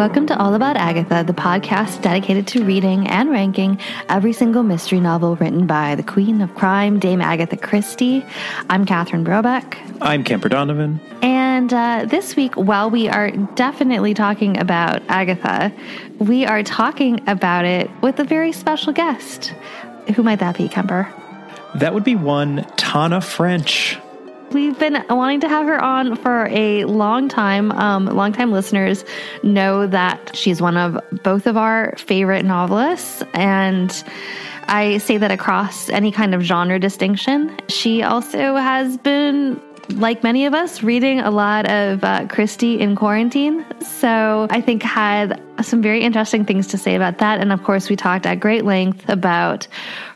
Welcome to All About Agatha, the podcast dedicated to reading and ranking every single mystery novel written by the Queen of Crime, Dame Agatha Christie. I'm Catherine Brobeck. I'm Kemper Donovan. And uh, this week, while we are definitely talking about Agatha, we are talking about it with a very special guest. Who might that be, Kemper? That would be one Tana French. We've been wanting to have her on for a long time. Um, longtime listeners know that she's one of both of our favorite novelists, and I say that across any kind of genre distinction. She also has been like many of us, reading a lot of uh, Christie in quarantine. So I think had some very interesting things to say about that. And of course, we talked at great length about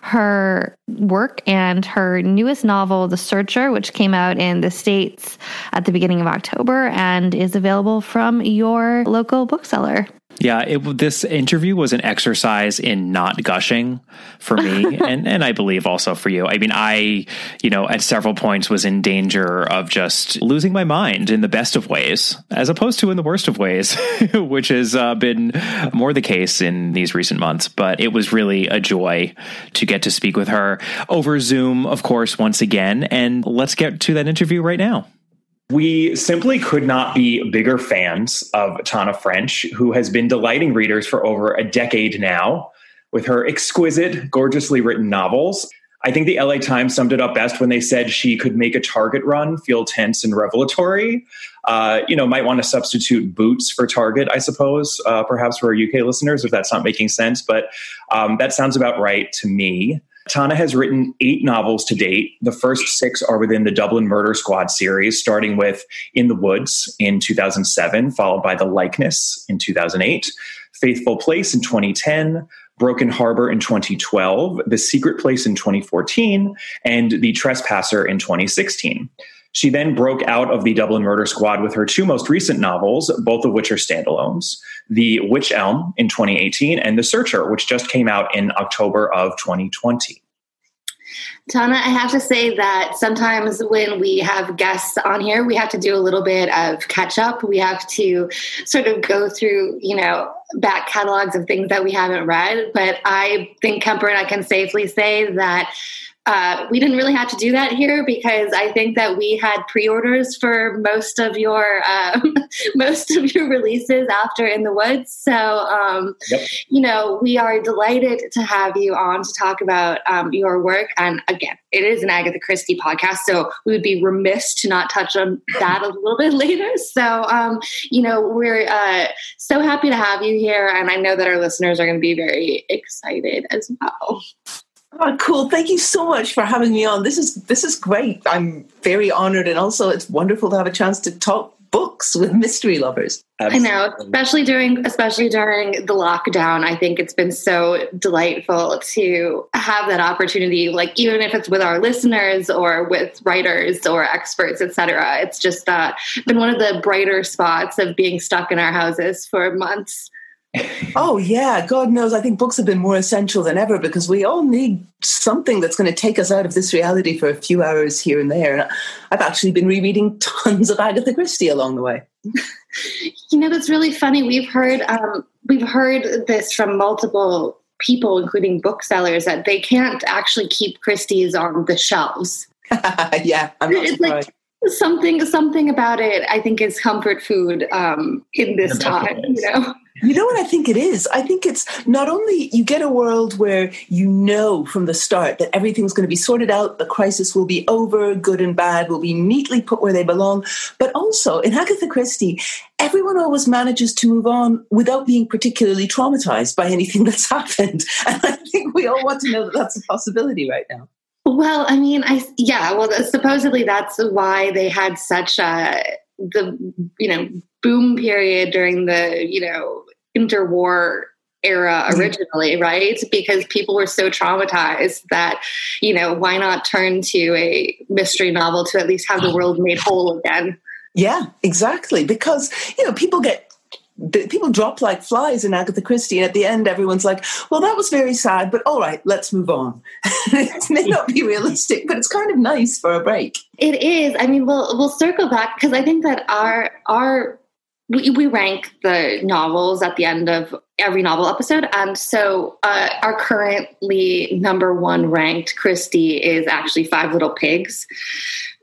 her work and her newest novel, The Searcher, which came out in the States at the beginning of October and is available from your local bookseller. Yeah, it, this interview was an exercise in not gushing for me, and and I believe also for you. I mean, I, you know, at several points was in danger of just losing my mind in the best of ways, as opposed to in the worst of ways, which has uh, been more the case in these recent months. But it was really a joy to get to speak with her over Zoom, of course, once again. And let's get to that interview right now. We simply could not be bigger fans of Tana French, who has been delighting readers for over a decade now with her exquisite, gorgeously written novels. I think the LA Times summed it up best when they said she could make a Target run feel tense and revelatory. Uh, you know, might want to substitute Boots for Target, I suppose, uh, perhaps for our UK listeners, if that's not making sense. But um, that sounds about right to me. Tana has written eight novels to date. The first six are within the Dublin Murder Squad series, starting with In the Woods in 2007, followed by The Likeness in 2008, Faithful Place in 2010, Broken Harbor in 2012, The Secret Place in 2014, and The Trespasser in 2016. She then broke out of the Dublin Murder Squad with her two most recent novels, both of which are standalones The Witch Elm in 2018 and The Searcher, which just came out in October of 2020. Tana, I have to say that sometimes when we have guests on here, we have to do a little bit of catch up. We have to sort of go through, you know, back catalogs of things that we haven't read. But I think Kemper and I can safely say that uh, we didn't really have to do that here because I think that we had pre-orders for most of your um, most of your releases after In the Woods. So um, yep. you know we are delighted to have you on to talk about um, your work. And again, it is an Agatha Christie podcast, so we would be remiss to not touch on that a little bit later. So um, you know we're uh, so happy to have you here, and I know that our listeners are going to be very excited as well. Oh, cool! Thank you so much for having me on. This is this is great. I'm very honored, and also it's wonderful to have a chance to talk books with mystery lovers. Absolutely. I know, especially during especially during the lockdown. I think it's been so delightful to have that opportunity. Like even if it's with our listeners or with writers or experts, etc. It's just uh, been one of the brighter spots of being stuck in our houses for months oh yeah. God knows i think books have been more essential than ever because we all need something that's going to take us out of this reality for a few hours here and there. And i've actually been rereading tons of agatha christie along the way. You know that's really funny. We've heard um, we've heard this from multiple people including booksellers that they can't actually keep christie's on the shelves. Yeah i'm not it's surprised. like something something about it i think is comfort food um, in this time you know you know what I think it is? I think it's not only you get a world where you know from the start that everything's going to be sorted out, the crisis will be over, good and bad will be neatly put where they belong, but also in Agatha Christie, everyone always manages to move on without being particularly traumatized by anything that's happened. And I think we all want to know that that's a possibility right now. Well, I mean, I yeah. Well, supposedly that's why they had such a the you know boom period during the you know interwar era mm-hmm. originally, right? Because people were so traumatized that, you know, why not turn to a mystery novel to at least have the world made whole again? Yeah, exactly. Because, you know, people get people drop like flies in Agatha Christie, and at the end, everyone's like, "Well, that was very sad, but all right, let's move on." it may not be realistic, but it's kind of nice for a break. It is. I mean, we'll we'll circle back because I think that our our we, we rank the novels at the end of every novel episode. And so uh, our currently number one ranked Christie is actually Five Little Pigs,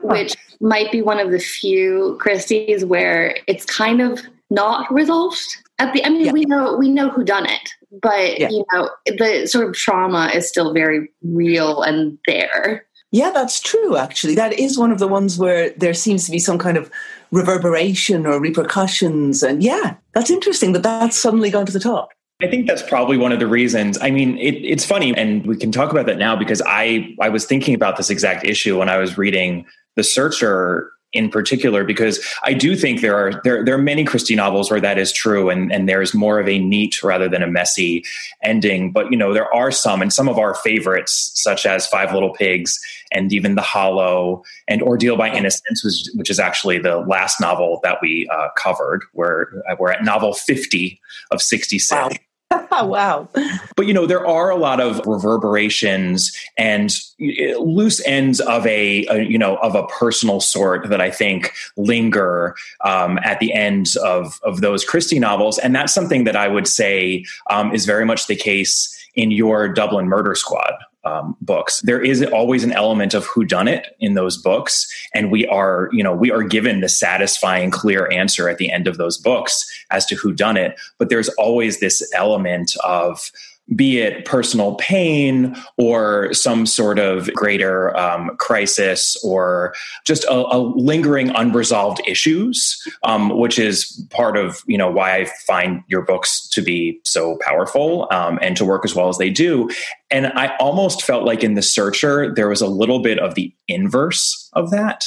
which might be one of the few Christies where it's kind of not resolved. At the, I mean, yeah. we know we know who done it, but yeah. you know the sort of trauma is still very real and there. Yeah, that's true. Actually, that is one of the ones where there seems to be some kind of reverberation or repercussions. And yeah, that's interesting that that's suddenly gone to the top. I think that's probably one of the reasons. I mean, it, it's funny, and we can talk about that now because I I was thinking about this exact issue when I was reading The Searcher in particular because I do think there are there there are many Christie novels where that is true and and there's more of a neat rather than a messy ending. But you know there are some and some of our favorites such as Five Little Pigs and even The Hollow and Ordeal by Innocence which, which is actually the last novel that we uh, covered. We're we're at novel 50 of 66 wow. wow. But, you know, there are a lot of reverberations and loose ends of a, a you know, of a personal sort that I think linger um, at the ends of, of those Christie novels. And that's something that I would say um, is very much the case in your Dublin Murder Squad um, books. There is always an element of who done it in those books, and we are, you know, we are given the satisfying, clear answer at the end of those books as to who done it. But there's always this element of be it personal pain or some sort of greater um, crisis or just a, a lingering unresolved issues, um, which is part of you know why I find your books to be so powerful um, and to work as well as they do. And I almost felt like in the Searcher there was a little bit of the inverse of that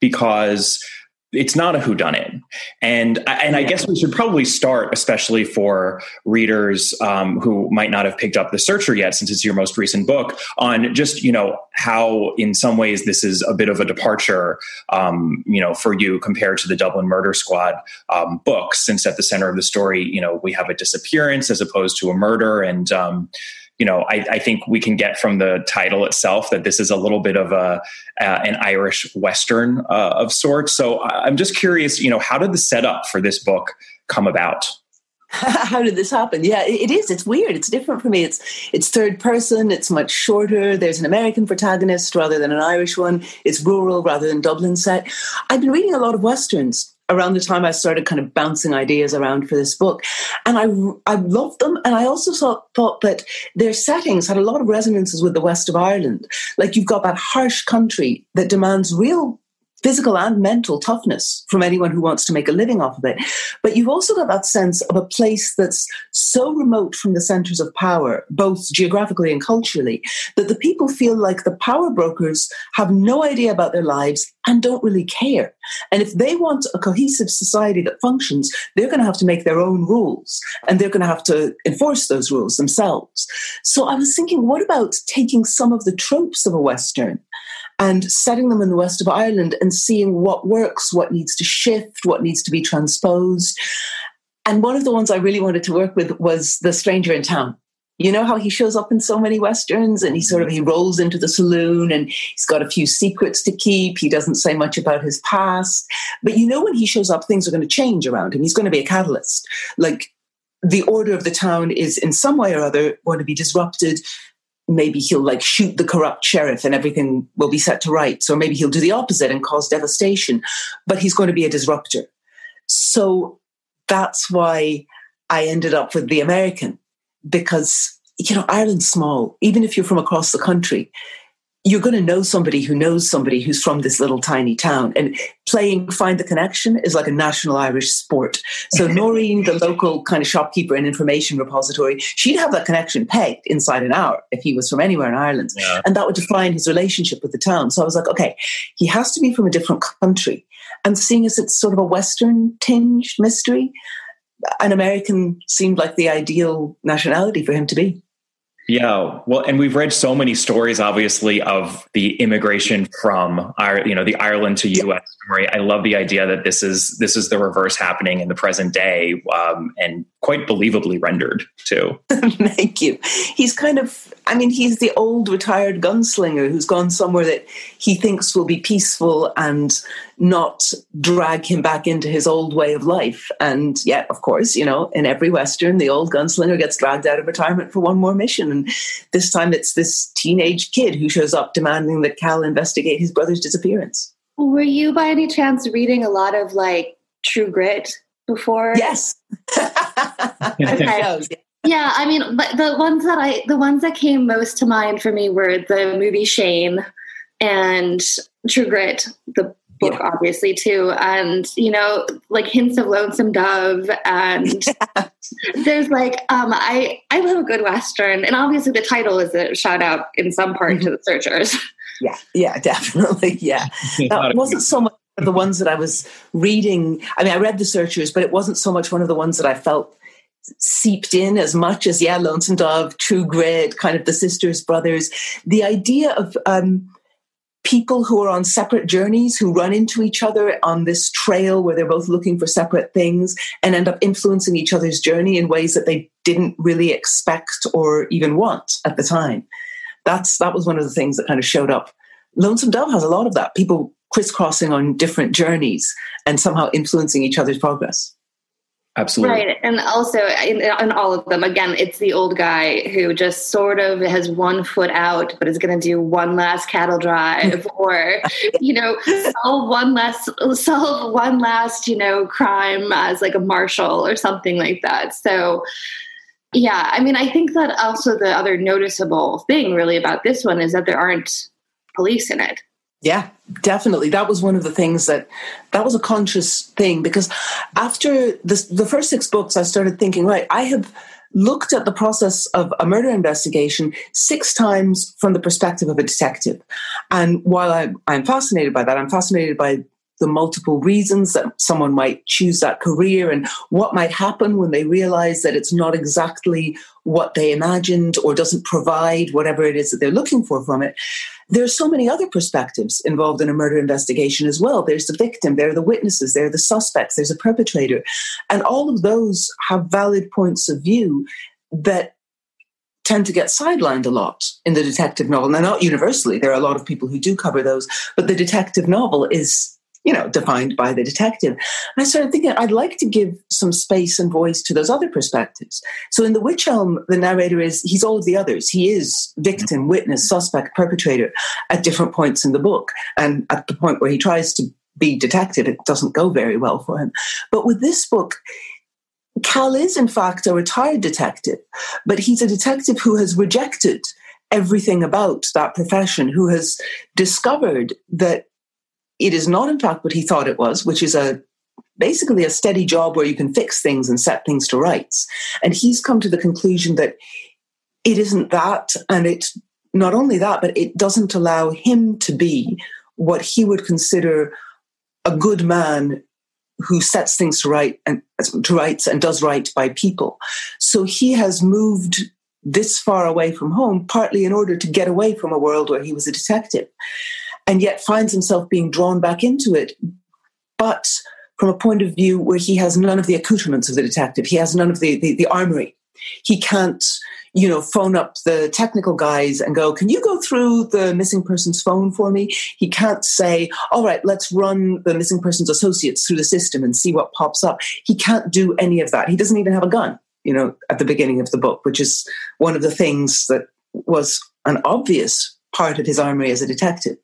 because it's not a whodunit. And and I guess we should probably start, especially for readers um, who might not have picked up the Searcher yet, since it's your most recent book, on just you know how in some ways this is a bit of a departure, um, you know, for you compared to the Dublin Murder Squad um, books, since at the center of the story, you know, we have a disappearance as opposed to a murder, and um, you know, I, I, think we can get from the title itself that this is a little bit of a uh, an Irish Western uh, of sorts. So I'm just curious, you know, how did the setup for this book come about? how did this happen? Yeah, it is. It's weird. It's different for me. It's it's third person. It's much shorter. There's an American protagonist rather than an Irish one. It's rural rather than Dublin set. I've been reading a lot of westerns around the time I started kind of bouncing ideas around for this book. And I, I loved them. And I also thought, thought that their settings had a lot of resonances with the west of Ireland. Like you've got that harsh country that demands real physical and mental toughness from anyone who wants to make a living off of it. But you've also got that sense of a place that's so remote from the centers of power, both geographically and culturally, that the people feel like the power brokers have no idea about their lives and don't really care. And if they want a cohesive society that functions, they're going to have to make their own rules and they're going to have to enforce those rules themselves. So I was thinking, what about taking some of the tropes of a Western and setting them in the west of Ireland and seeing what works, what needs to shift, what needs to be transposed. And one of the ones I really wanted to work with was The Stranger in Town. You know how he shows up in so many westerns and he sort of he rolls into the saloon and he's got a few secrets to keep. He doesn't say much about his past. But you know when he shows up things are going to change around him. He's going to be a catalyst. Like the order of the town is in some way or other going to be disrupted maybe he'll like shoot the corrupt sheriff and everything will be set to rights, or maybe he'll do the opposite and cause devastation. But he's going to be a disruptor. So that's why I ended up with the American because you know Ireland's small. Even if you're from across the country, you're going to know somebody who knows somebody who's from this little tiny town. And playing Find the Connection is like a national Irish sport. So Noreen, the local kind of shopkeeper and information repository, she'd have that connection pegged inside an hour if he was from anywhere in Ireland. Yeah. And that would define his relationship with the town. So I was like, okay, he has to be from a different country. And seeing as it's sort of a Western tinged mystery, an American seemed like the ideal nationality for him to be. Yeah, well, and we've read so many stories, obviously, of the immigration from, you know, the Ireland to U.S. story. I love the idea that this is this is the reverse happening in the present day, um, and quite believably rendered too. Thank you. He's kind of, I mean, he's the old retired gunslinger who's gone somewhere that he thinks will be peaceful and not drag him back into his old way of life. And yet, of course, you know, in every Western, the old gunslinger gets dragged out of retirement for one more mission. And this time it's this teenage kid who shows up demanding that Cal investigate his brother's disappearance. Were you by any chance reading a lot of like True Grit before? Yes. okay. Yeah, I mean, but the ones that I, the ones that came most to mind for me were the movie Shane and True Grit, the book, yeah. obviously too, and you know, like hints of Lonesome Dove, and there's like, um, I I love a good western, and obviously the title is a shout out in some part mm-hmm. to the searchers. Yeah, yeah, definitely, yeah. That wasn't so much the ones that I was reading. I mean, I read the searchers, but it wasn't so much one of the ones that I felt seeped in as much as yeah lonesome dove true grit kind of the sisters brothers the idea of um, people who are on separate journeys who run into each other on this trail where they're both looking for separate things and end up influencing each other's journey in ways that they didn't really expect or even want at the time. That's that was one of the things that kind of showed up. Lonesome Dove has a lot of that. People crisscrossing on different journeys and somehow influencing each other's progress. Absolutely. Right. And also in, in, all of them, again, it's the old guy who just sort of has one foot out, but is going to do one last cattle drive or, you know, solve one last, solve one last, you know, crime as like a marshal or something like that. So, yeah, I mean, I think that also the other noticeable thing really about this one is that there aren't police in it. Yeah, definitely. That was one of the things that that was a conscious thing because after this, the first six books, I started thinking, right, I have looked at the process of a murder investigation six times from the perspective of a detective. And while I'm, I'm fascinated by that, I'm fascinated by the multiple reasons that someone might choose that career and what might happen when they realize that it's not exactly what they imagined or doesn't provide whatever it is that they're looking for from it. There's so many other perspectives involved in a murder investigation as well. There's the victim, there are the witnesses, there are the suspects, there's a perpetrator. And all of those have valid points of view that tend to get sidelined a lot in the detective novel. Now, not universally, there are a lot of people who do cover those, but the detective novel is you know, defined by the detective. I started thinking I'd like to give some space and voice to those other perspectives. So in The Witch Elm, the narrator is, he's all of the others. He is victim, witness, suspect, perpetrator at different points in the book. And at the point where he tries to be detective, it doesn't go very well for him. But with this book, Cal is, in fact, a retired detective, but he's a detective who has rejected everything about that profession, who has discovered that it is not, in fact, what he thought it was, which is a basically a steady job where you can fix things and set things to rights. And he's come to the conclusion that it isn't that, and it not only that, but it doesn't allow him to be what he would consider a good man who sets things to right and to rights and does right by people. So he has moved this far away from home, partly in order to get away from a world where he was a detective and yet finds himself being drawn back into it. But from a point of view where he has none of the accoutrements of the detective, he has none of the, the, the armory. He can't, you know, phone up the technical guys and go, Can you go through the missing person's phone for me? He can't say, All right, let's run the missing person's associates through the system and see what pops up. He can't do any of that. He doesn't even have a gun, you know, at the beginning of the book, which is one of the things that was an obvious part of his armory as a detective.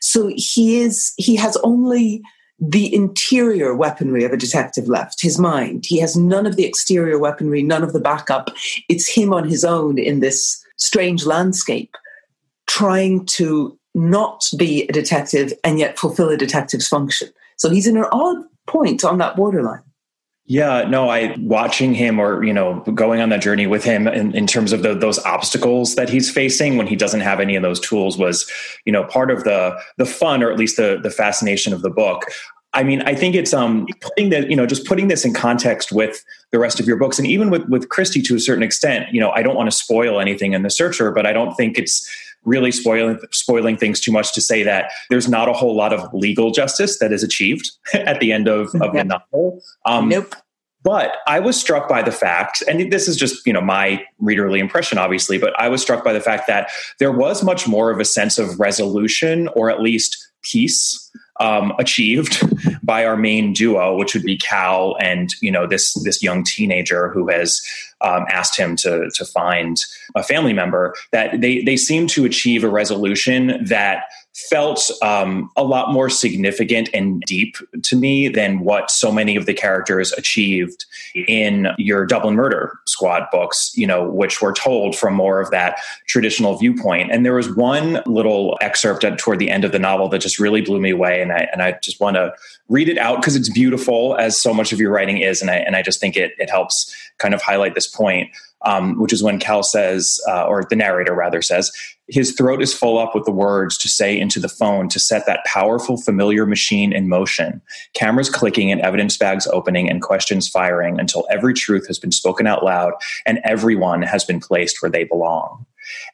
So he is he has only the interior weaponry of a detective left, his mind. He has none of the exterior weaponry, none of the backup. It's him on his own in this strange landscape, trying to not be a detective and yet fulfill a detective's function. So he's in an odd point on that borderline. Yeah, no, I watching him or, you know, going on that journey with him in, in terms of the, those obstacles that he's facing when he doesn't have any of those tools was, you know, part of the the fun or at least the the fascination of the book. I mean, I think it's um putting that you know just putting this in context with the rest of your books, and even with with Christie to a certain extent. You know, I don't want to spoil anything in the Searcher, but I don't think it's really spoiling spoiling things too much to say that there's not a whole lot of legal justice that is achieved at the end of, of the novel. Um, nope. But I was struck by the fact, and this is just you know my readerly impression, obviously. But I was struck by the fact that there was much more of a sense of resolution, or at least peace, um, achieved by our main duo, which would be Cal and you know this this young teenager who has um, asked him to to find a family member. That they they seem to achieve a resolution that felt um, a lot more significant and deep to me than what so many of the characters achieved in your Dublin Murder Squad books, you know, which were told from more of that traditional viewpoint. And there was one little excerpt at, toward the end of the novel that just really blew me away. And I, and I just want to read it out because it's beautiful as so much of your writing is. And I, and I just think it, it helps kind of highlight this point um, which is when Cal says, uh, or the narrator rather says, his throat is full up with the words to say into the phone to set that powerful, familiar machine in motion. Cameras clicking and evidence bags opening and questions firing until every truth has been spoken out loud and everyone has been placed where they belong.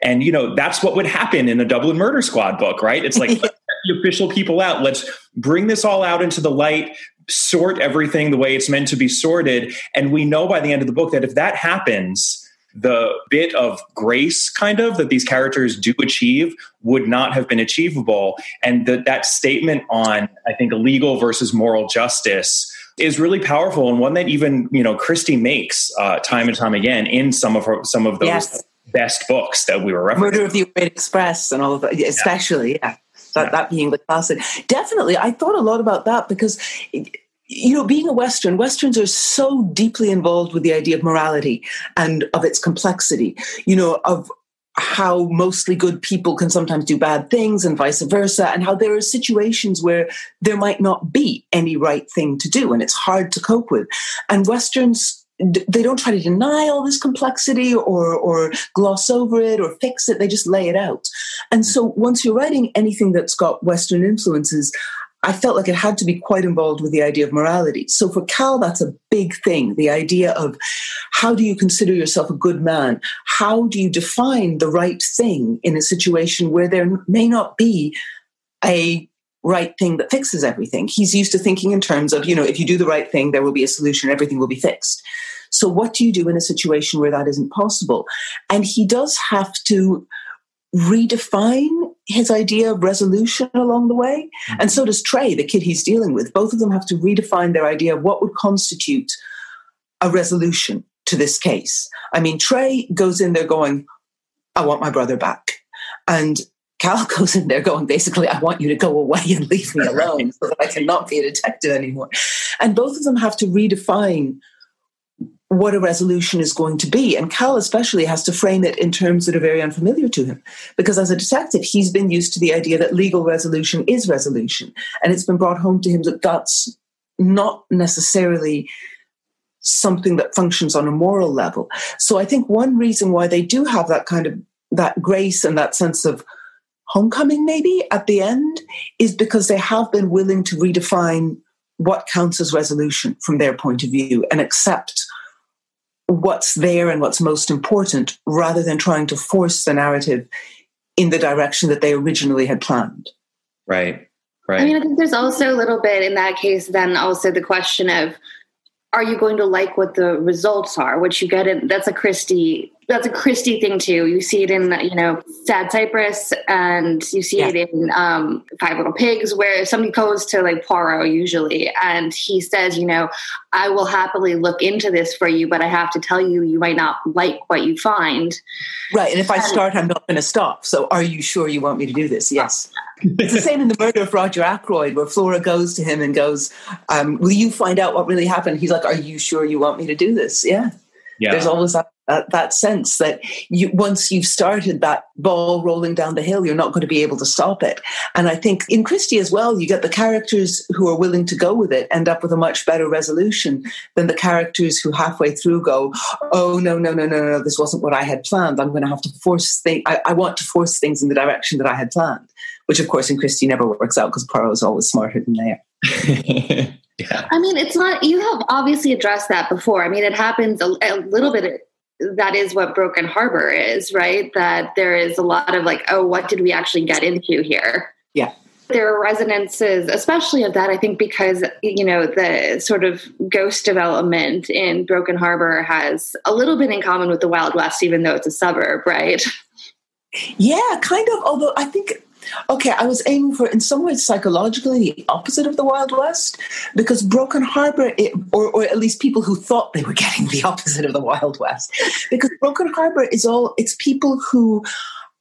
And, you know, that's what would happen in a Dublin Murder Squad book, right? It's like, the official people out. Let's bring this all out into the light, sort everything the way it's meant to be sorted. And we know by the end of the book that if that happens, the bit of grace kind of that these characters do achieve would not have been achievable and that that statement on i think legal versus moral justice is really powerful and one that even you know christie makes uh, time and time again in some of her some of those yes. best books that we were referencing. murder of the orient express and all of that especially yeah, yeah. That, yeah. that being the classic definitely i thought a lot about that because it, you know, being a Western, Westerns are so deeply involved with the idea of morality and of its complexity, you know, of how mostly good people can sometimes do bad things and vice versa, and how there are situations where there might not be any right thing to do and it's hard to cope with. And Westerns they don't try to deny all this complexity or or gloss over it or fix it they just lay it out and mm. so once you're writing anything that's got western influences I felt like it had to be quite involved with the idea of morality. So for Cal, that's a big thing. The idea of how do you consider yourself a good man? How do you define the right thing in a situation where there may not be a right thing that fixes everything? He's used to thinking in terms of, you know, if you do the right thing, there will be a solution, everything will be fixed. So what do you do in a situation where that isn't possible? And he does have to redefine his idea of resolution along the way. Mm-hmm. And so does Trey, the kid he's dealing with. Both of them have to redefine their idea of what would constitute a resolution to this case. I mean, Trey goes in there going, I want my brother back. And Cal goes in there going, basically, I want you to go away and leave me alone so that I cannot be a detective anymore. And both of them have to redefine what a resolution is going to be. And Cal especially has to frame it in terms that are very unfamiliar to him. Because as a detective, he's been used to the idea that legal resolution is resolution. And it's been brought home to him that that's not necessarily something that functions on a moral level. So I think one reason why they do have that kind of that grace and that sense of homecoming maybe at the end is because they have been willing to redefine what counts as resolution from their point of view and accept what's there and what's most important rather than trying to force the narrative in the direction that they originally had planned. Right. Right. I mean, I think there's also a little bit in that case, then also the question of are you going to like what the results are? What you get in that's a Christie that's a Christie thing too. You see it in you know Sad Cypress, and you see yeah. it in um, Five Little Pigs, where somebody goes to like Poirot usually, and he says, you know, I will happily look into this for you, but I have to tell you, you might not like what you find. Right, and if I start, I'm not going to stop. So, are you sure you want me to do this? Yes. it's the same in the murder of Roger Ackroyd, where Flora goes to him and goes, um, "Will you find out what really happened?" He's like, "Are you sure you want me to do this?" Yeah. Yeah. There's always that uh, that sense that you once you've started that ball rolling down the hill, you're not going to be able to stop it. And I think in Christie as well, you get the characters who are willing to go with it end up with a much better resolution than the characters who halfway through go, "Oh no, no, no, no, no, this wasn't what I had planned. I'm going to have to force things. I, I want to force things in the direction that I had planned." Which, of course, in Christie never works out because Poirot is always smarter than they are. yeah. I mean, it's not, you have obviously addressed that before. I mean, it happens a, a little bit that is what broken harbor is right? That there is a lot of like oh what did we actually get into here? Yeah. There are resonances especially of that i think because you know the sort of ghost development in broken harbor has a little bit in common with the wild west even though it's a suburb right? Yeah kind of although i think Okay, I was aiming for, in some ways, psychologically the opposite of the Wild West, because Broken Harbor, it, or, or at least people who thought they were getting the opposite of the Wild West, because Broken Harbor is all, it's people who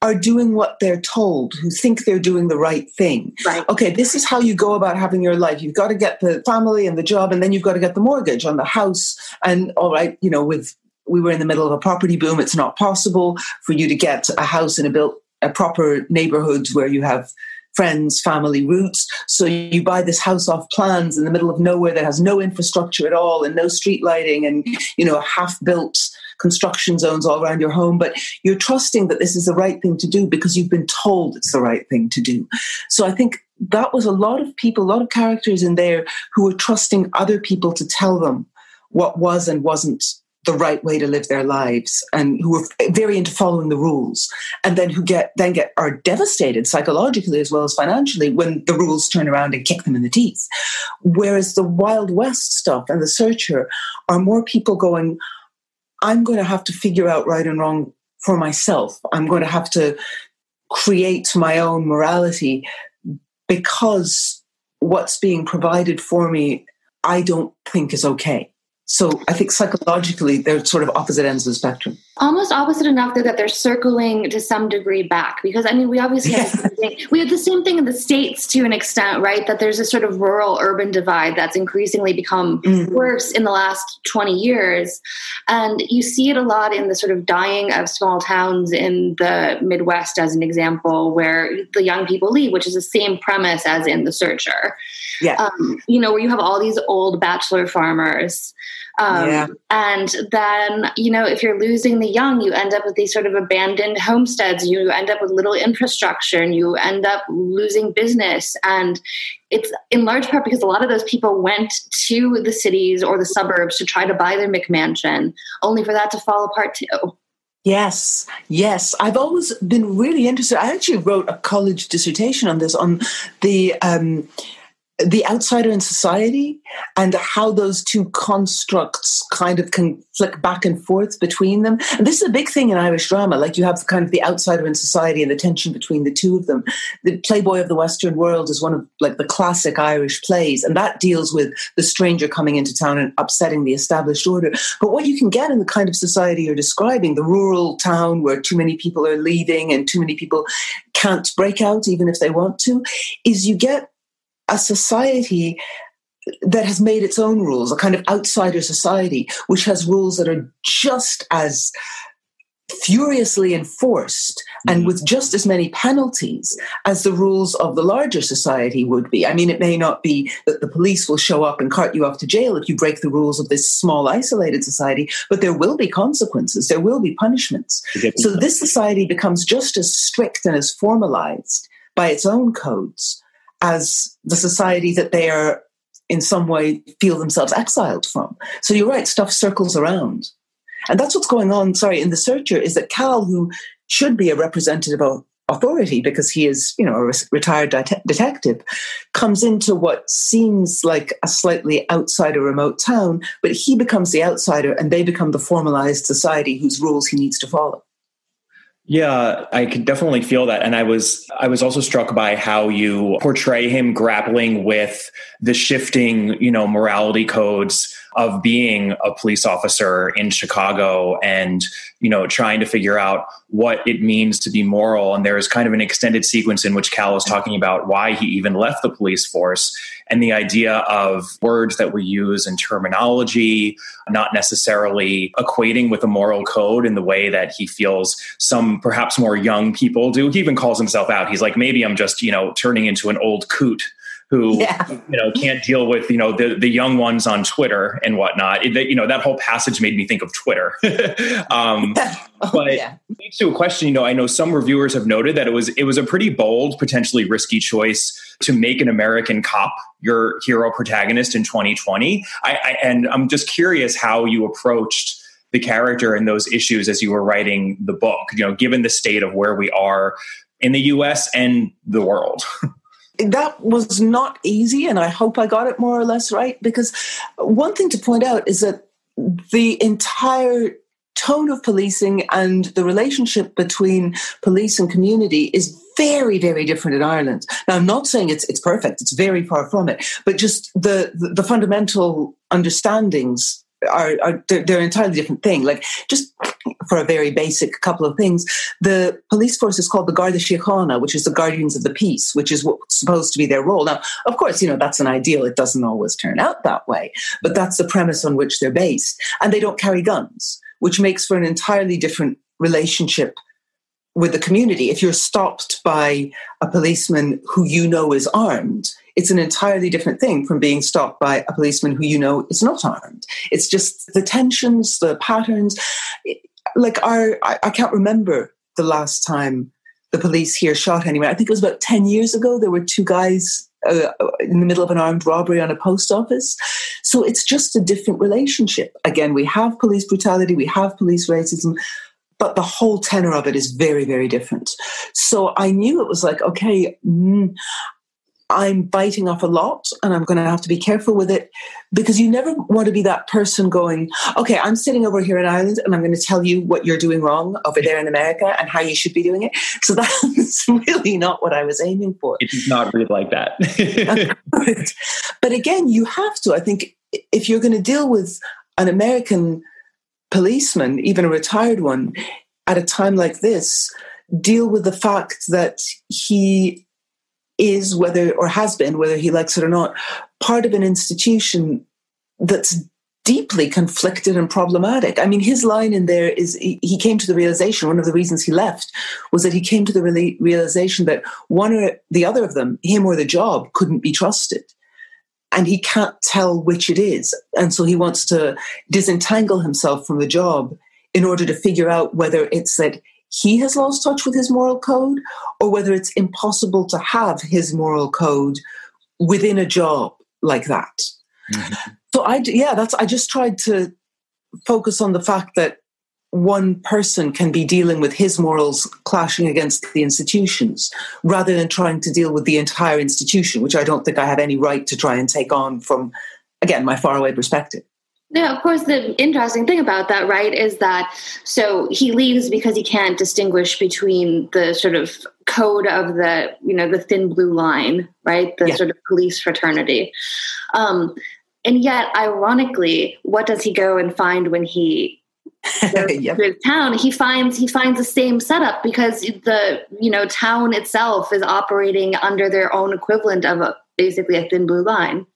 are doing what they're told, who think they're doing the right thing. Right. Okay, this is how you go about having your life. You've got to get the family and the job, and then you've got to get the mortgage on the house. And all right, you know, with we were in the middle of a property boom, it's not possible for you to get a house in a built a proper neighborhood where you have friends, family roots. So you buy this house off plans in the middle of nowhere that has no infrastructure at all and no street lighting and, you know, half built construction zones all around your home. But you're trusting that this is the right thing to do because you've been told it's the right thing to do. So I think that was a lot of people, a lot of characters in there who were trusting other people to tell them what was and wasn't the right way to live their lives and who are very into following the rules and then who get then get are devastated psychologically as well as financially when the rules turn around and kick them in the teeth. Whereas the wild west stuff and the searcher are more people going i'm going to have to figure out right and wrong for myself. I'm going to have to create my own morality because what's being provided for me i don't think is okay so I think psychologically they're sort of opposite ends of the spectrum. Almost opposite enough that they're circling to some degree back because I mean we obviously have the same thing. we have the same thing in the states to an extent, right? That there's a sort of rural urban divide that's increasingly become mm-hmm. worse in the last 20 years. And you see it a lot in the sort of dying of small towns in the Midwest as an example where the young people leave, which is the same premise as in the searcher. Yeah. Um, you know, where you have all these old bachelor farmers um, yeah. And then, you know, if you're losing the young, you end up with these sort of abandoned homesteads. You end up with little infrastructure and you end up losing business. And it's in large part because a lot of those people went to the cities or the suburbs to try to buy their McMansion, only for that to fall apart too. Yes, yes. I've always been really interested. I actually wrote a college dissertation on this, on the um, the outsider in society and how those two constructs kind of can flick back and forth between them. And this is a big thing in Irish drama. Like you have kind of the outsider in society and the tension between the two of them. The Playboy of the Western World is one of like the classic Irish plays, and that deals with the stranger coming into town and upsetting the established order. But what you can get in the kind of society you're describing, the rural town where too many people are leaving and too many people can't break out even if they want to, is you get a society that has made its own rules, a kind of outsider society, which has rules that are just as furiously enforced and mm-hmm. with just as many penalties as the rules of the larger society would be. I mean, it may not be that the police will show up and cart you off to jail if you break the rules of this small, isolated society, but there will be consequences, there will be punishments. So this society becomes just as strict and as formalized by its own codes as the society that they are in some way feel themselves exiled from. So you're right, stuff circles around. And that's what's going on, sorry, in The Searcher is that Cal, who should be a representative of authority because he is, you know, a retired det- detective, comes into what seems like a slightly outside a remote town, but he becomes the outsider and they become the formalized society whose rules he needs to follow. Yeah, I could definitely feel that. And I was I was also struck by how you portray him grappling with the shifting, you know, morality codes of being a police officer in Chicago and, you know, trying to figure out what it means to be moral. And there's kind of an extended sequence in which Cal is talking about why he even left the police force and the idea of words that we use and terminology, not necessarily equating with a moral code in the way that he feels some perhaps more young people do. He even calls himself out. He's like, maybe I'm just, you know, turning into an old coot who yeah. you know can't deal with you know the the young ones on Twitter and whatnot. It, you know that whole passage made me think of Twitter. um, oh, but yeah. it leads to a question. You know, I know some reviewers have noted that it was it was a pretty bold, potentially risky choice to make an American cop your hero protagonist in 2020. I, I and I'm just curious how you approached the character and those issues as you were writing the book. You know, given the state of where we are in the U.S. and the world. That was not easy, and I hope I got it more or less right. Because one thing to point out is that the entire tone of policing and the relationship between police and community is very very different in Ireland. Now I'm not saying it's it's perfect, it's very far from it, but just the the, the fundamental understandings are, are they're, an entirely different thing. Like just for a very basic couple of things, the police force is called the Garda Síochána, which is the Guardians of the Peace, which is what's supposed to be their role. Now, of course, you know that's an ideal. It doesn't always turn out that way, but that's the premise on which they're based, and they don't carry guns, which makes for an entirely different relationship with the community. If you're stopped by a policeman who you know is armed, it's an entirely different thing from being stopped by a policeman who you know is not armed. It's just the tensions, the patterns. Like our, I, I can't remember the last time the police here shot anyone. I think it was about 10 years ago. There were two guys uh, in the middle of an armed robbery on a post office. So it's just a different relationship. Again, we have police brutality, we have police racism, but the whole tenor of it is very, very different. So I knew it was like, okay, mm, I'm biting off a lot and I'm going to have to be careful with it because you never want to be that person going, okay, I'm sitting over here in Ireland and I'm going to tell you what you're doing wrong over there in America and how you should be doing it. So that's really not what I was aiming for. It does not read like that. but again, you have to. I think if you're going to deal with an American policeman, even a retired one, at a time like this, deal with the fact that he is whether or has been whether he likes it or not part of an institution that's deeply conflicted and problematic. I mean, his line in there is he, he, came to the realization, one of the reasons he left was that he came to the realization that one or the other of them, him or the job, couldn't be trusted. And he can't tell which it is. And so he wants to disentangle himself from the job in order to figure out whether it's that he has lost touch with his moral code or whether it's impossible to have his moral code within a job like that. Mm-hmm. So I yeah, that's I just tried to focus on the fact that one person can be dealing with his morals clashing against the institutions rather than trying to deal with the entire institution, which I don't think I have any right to try and take on from again my faraway perspective. Yeah, of course, the interesting thing about that, right, is that so he leaves because he can't distinguish between the sort of code of the, you know, the thin blue line, right, the yeah. sort of police fraternity. Um, and yet, ironically, what does he go and find when he yep. his town? He finds he finds the same setup because the you know town itself is operating under their own equivalent of a, basically a thin blue line.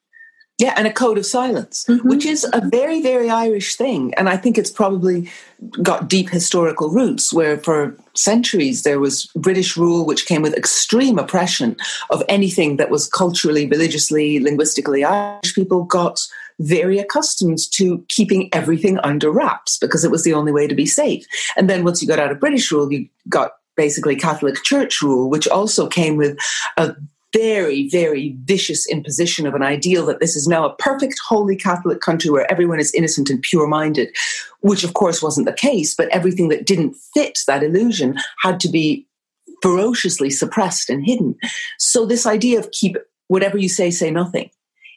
Yeah, and a code of silence, mm-hmm. which is a very, very Irish thing. And I think it's probably got deep historical roots where for centuries there was British rule, which came with extreme oppression of anything that was culturally, religiously, linguistically Irish. People got very accustomed to keeping everything under wraps because it was the only way to be safe. And then once you got out of British rule, you got basically Catholic Church rule, which also came with a very, very vicious imposition of an ideal that this is now a perfect, holy Catholic country where everyone is innocent and pure minded, which of course wasn't the case, but everything that didn't fit that illusion had to be ferociously suppressed and hidden. So, this idea of keep whatever you say, say nothing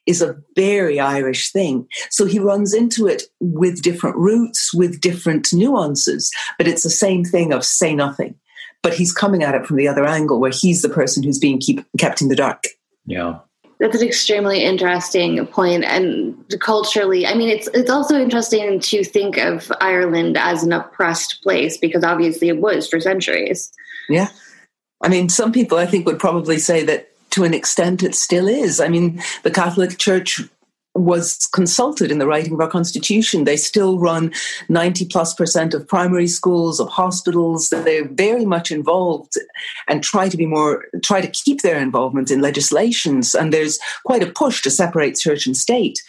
is a very Irish thing. So he runs into it with different roots, with different nuances, but it's the same thing of say nothing but he's coming at it from the other angle where he's the person who's being keep, kept in the dark. Yeah. That's an extremely interesting point, and culturally, I mean, it's it's also interesting to think of Ireland as an oppressed place because obviously it was for centuries. Yeah, I mean, some people I think would probably say that to an extent it still is. I mean, the Catholic Church was consulted in the writing of our constitution. They still run 90 plus percent of primary schools, of hospitals. They're very much involved and try to be more, try to keep their involvement in legislations. And there's quite a push to separate church and state,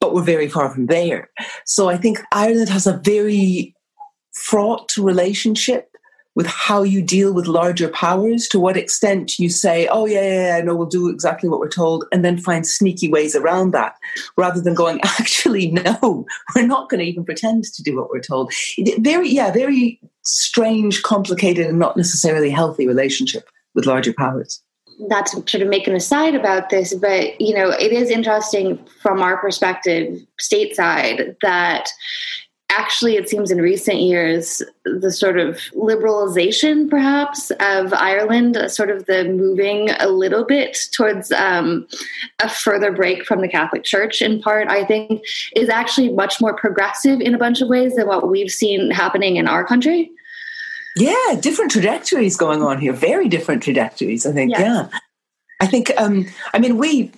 but we're very far from there. So I think Ireland has a very fraught relationship with how you deal with larger powers, to what extent you say, oh, yeah, yeah, yeah, no, we'll do exactly what we're told, and then find sneaky ways around that, rather than going, actually, no, we're not going to even pretend to do what we're told. Very, yeah, very strange, complicated, and not necessarily healthy relationship with larger powers not to sort of make an aside about this, but you know, it is interesting from our perspective, stateside, that actually, it seems in recent years, the sort of liberalization, perhaps, of Ireland, sort of the moving a little bit towards um, a further break from the Catholic Church, in part, I think, is actually much more progressive in a bunch of ways than what we've seen happening in our country. Yeah, different trajectories going on here. Very different trajectories, I think. Yes. Yeah. I think, um, I mean, we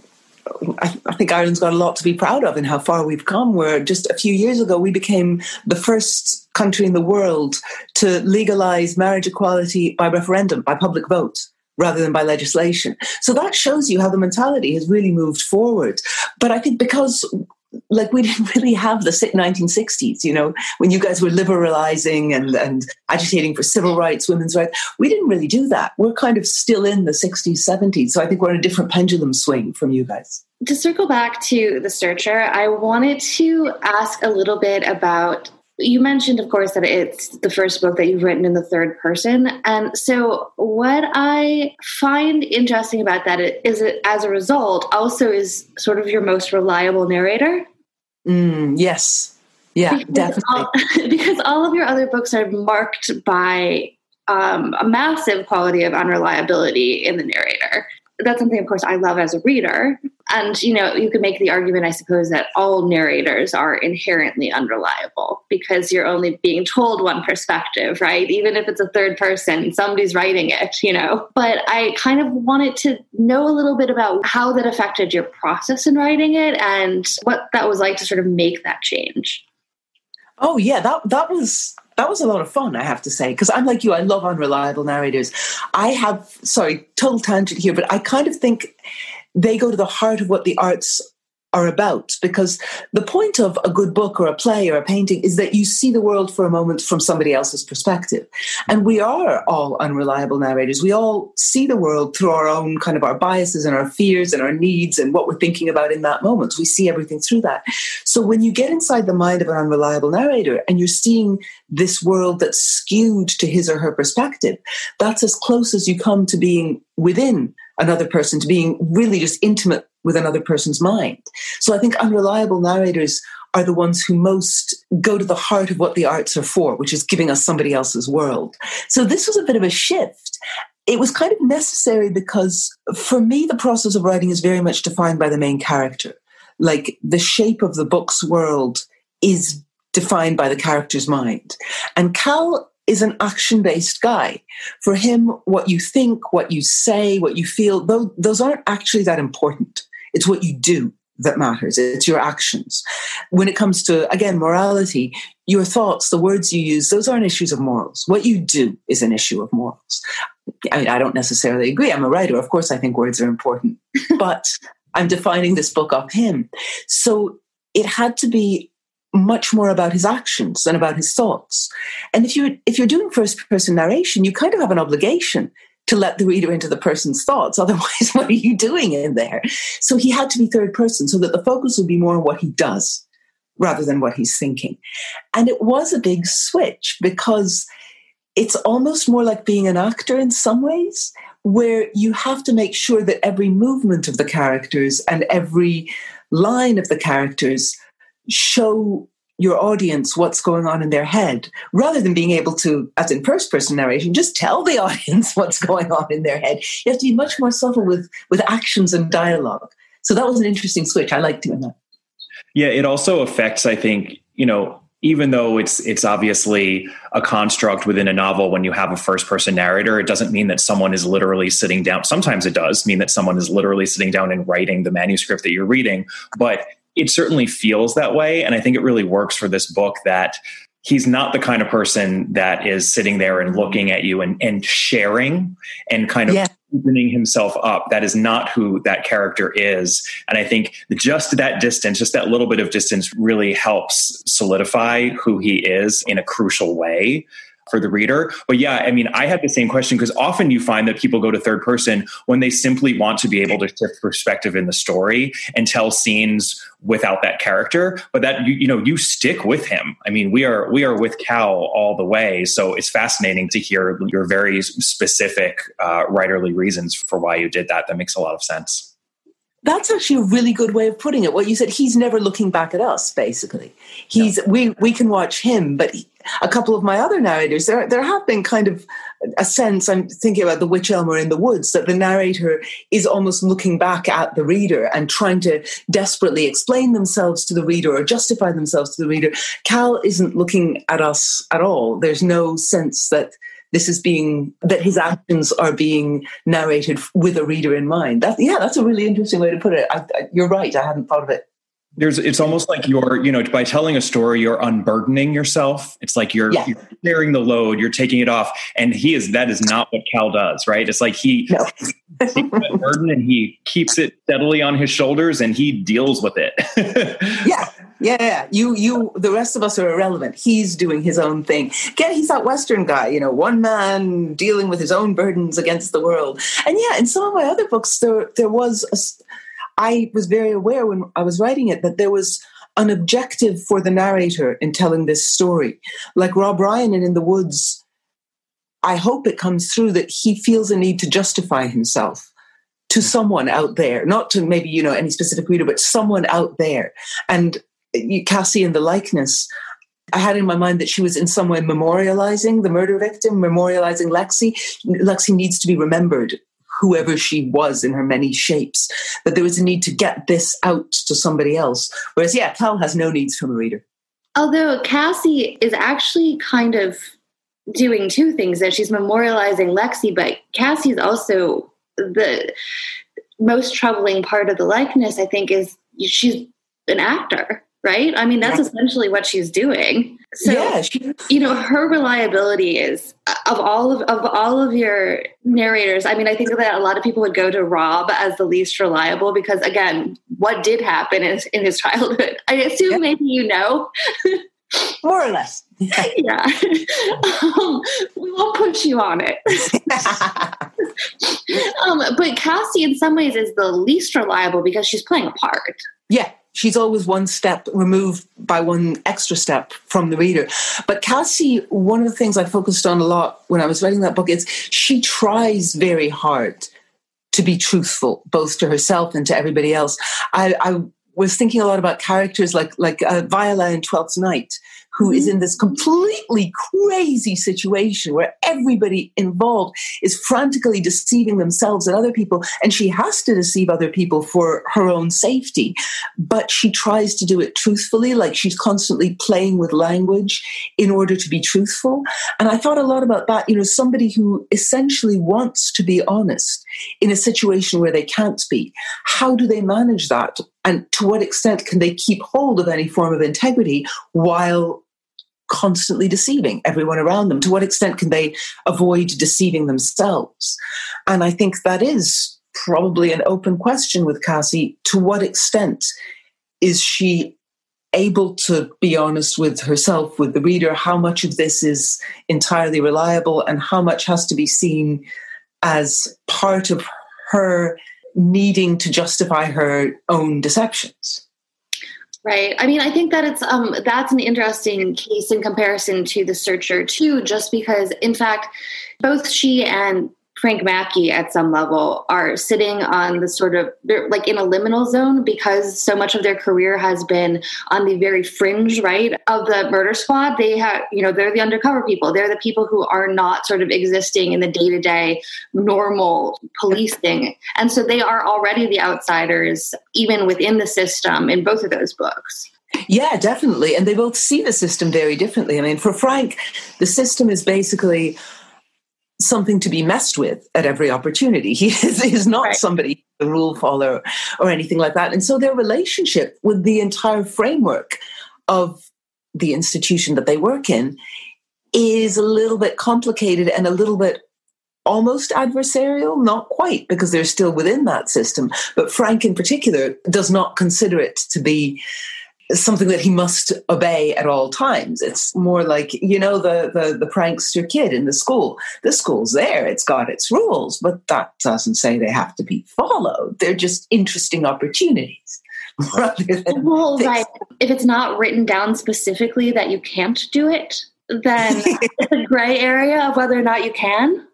I, I, think Ireland's got a lot to be proud of in how far we've come. Where just a few years ago, we became the first country in the world to legalize marriage equality by referendum, by public vote rather than by legislation. So that shows you how the mentality has really moved forward. But I think because like we didn't really have the 1960s you know when you guys were liberalizing and, and agitating for civil rights women's rights. We didn't really do that. We're kind of still in the 60s 70s so i think we're in a different pendulum swing from you guys. To circle back to the searcher i wanted to ask a little bit about you mentioned, of course, that it's the first book that you've written in the third person. And so, what I find interesting about that is it, as a result, also is sort of your most reliable narrator. Mm, yes. Yeah, because definitely. All, because all of your other books are marked by um, a massive quality of unreliability in the narrator that's something of course i love as a reader. And you know you can make the argument i suppose that all narrators are inherently unreliable because you're only being told one perspective right? Even if it's a third person somebody's writing it you know? But i kind of wanted to know a little bit about how that affected your process in writing it and what that was like to sort of make that change. Oh yeah that that was that was a lot of fun, I have to say, because I'm like you, I love unreliable narrators. I have, sorry, total tangent here, but I kind of think they go to the heart of what the arts are about. Because the point of a good book or a play or a painting is that you see the world for a moment from somebody else's perspective. And we are all unreliable narrators. We all see the world through our own kind of our biases and our fears and our needs and what we're thinking about in that moment. We see everything through that. So when you get inside the mind of an unreliable narrator and you're seeing this world that's skewed to his or her perspective that's as close as you come to being within another person to being really just intimate with another person's mind. So I think unreliable narrators are the ones who most go to the heart of what the arts are for, which is giving us somebody else's world. So this was a bit of a shift. It was kind of necessary because for me, the process of writing is very much defined by the main character. Like the shape of the book's world is defined by the character's mind. And Cal is an action based guy. For him, what you think, what you say, what you feel, those, those aren't actually that important. It's what you do that matters. It's your actions. When it comes to, again, morality, your thoughts, the words you use, those aren't issues of morals. What you do is an issue of morals. I mean, I don't necessarily agree. I'm a writer. Of course, I think words are important, but I'm defining this book off him. So it had to be much more about his actions than about his thoughts. And if you if you're doing first person narration, you kind of have an obligation to let the reader into the person's thoughts. Otherwise, what are you doing in there? So he had to be third person so that the focus would be more on what he does rather than what he's thinking. And it was a big switch because it's almost more like being an actor in some ways, where you have to make sure that every movement of the characters and every line of the characters show your audience what's going on in their head rather than being able to, as in first person narration, just tell the audience what's going on in their head. You have to be much more subtle with, with actions and dialogue. So that was an interesting switch. I like doing that. Yeah, it also affects, I think, you know, even though it's it's obviously a construct within a novel when you have a first person narrator it doesn't mean that someone is literally sitting down sometimes it does mean that someone is literally sitting down and writing the manuscript that you're reading but it certainly feels that way. And I think it really works for this book that he's not the kind of person that is sitting there and looking at you and, and sharing and kind of yeah. opening himself up. That is not who that character is. And I think just that distance, just that little bit of distance really helps solidify who he is in a crucial way for the reader. But yeah, I mean, I had the same question because often you find that people go to third person when they simply want to be able to shift perspective in the story and tell scenes without that character. But that you, you know, you stick with him. I mean, we are we are with Cal all the way. So it's fascinating to hear your very specific uh, writerly reasons for why you did that. That makes a lot of sense. That's actually a really good way of putting it. What you said, he's never looking back at us. Basically, he's no. we we can watch him, but he, a couple of my other narrators, there there have been kind of a sense. I'm thinking about the Witch Elmer in the Woods that the narrator is almost looking back at the reader and trying to desperately explain themselves to the reader or justify themselves to the reader. Cal isn't looking at us at all. There's no sense that this is being that his actions are being narrated with a reader in mind. That yeah, that's a really interesting way to put it. I, I, you're right. I hadn't thought of it there's it's almost like you're you know by telling a story you're unburdening yourself it's like you're, yeah. you're sharing the load you're taking it off and he is that is not what cal does right it's like he no. takes that burden and he keeps it steadily on his shoulders and he deals with it yeah yeah you you the rest of us are irrelevant. He's doing his own thing. Again he's that western guy you know one man dealing with his own burdens against the world. And yeah in some of my other books there there was a I was very aware when I was writing it that there was an objective for the narrator in telling this story. Like Rob Ryan in In the Woods, I hope it comes through that he feels a need to justify himself to someone out there, not to maybe, you know, any specific reader, but someone out there. And Cassie in the likeness, I had in my mind that she was in some way memorializing the murder victim, memorializing Lexi. Lexi needs to be remembered whoever she was in her many shapes, But there was a need to get this out to somebody else. Whereas, yeah, Cal has no needs from a reader. Although Cassie is actually kind of doing two things that she's memorializing Lexi, but Cassie's also the most troubling part of the likeness, I think, is she's an actor right? I mean, that's yeah. essentially what she's doing. So, yeah, she- you know, her reliability is of all of, of all of your narrators. I mean, I think that a lot of people would go to Rob as the least reliable because, again, what did happen in, in his childhood? I assume yeah. maybe you know. More or less. yeah. Um, we won't push you on it. um, but Cassie, in some ways, is the least reliable because she's playing a part. Yeah, she's always one step removed by one extra step from the reader. But Cassie, one of the things I focused on a lot when I was writing that book is she tries very hard to be truthful, both to herself and to everybody else. I, I was thinking a lot about characters like like uh, Viola in Twelfth Night, who is mm-hmm. in this completely crazy situation where everybody involved is frantically deceiving themselves and other people. And she has to deceive other people for her own safety. But she tries to do it truthfully, like she's constantly playing with language in order to be truthful. And I thought a lot about that, you know, somebody who essentially wants to be honest in a situation where they can't be. How do they manage that? And to what extent can they keep hold of any form of integrity while constantly deceiving everyone around them? To what extent can they avoid deceiving themselves? And I think that is probably an open question with Cassie. To what extent is she able to be honest with herself, with the reader? How much of this is entirely reliable and how much has to be seen as part of her needing to justify her own deceptions? Right. I mean, I think that it's um that's an interesting case in comparison to the searcher too, just because in fact both she and Frank Mackey at some level are sitting on the sort of they're like in a liminal zone because so much of their career has been on the very fringe right of the murder squad they have you know they're the undercover people they're the people who are not sort of existing in the day-to-day normal policing and so they are already the outsiders even within the system in both of those books yeah, definitely. And they both see the system very differently. I mean, for Frank, the system is basically something to be messed with at every opportunity. He is, not right. somebody a rule follower or anything like that. And so their relationship with the entire framework of the institution that they work in is a little bit complicated and a little bit almost adversarial, not quite, because they're still within that system. But Frank, in particular, does not consider it to be something that he must obey at all times. It's more like, you know, the, the, the prankster kid in the school. The school's there, it's got its rules, but that doesn't say they have to be followed. They're just interesting opportunities. well, right. If it's not written down specifically that you can't do it, then it's a gray area of whether or not you can.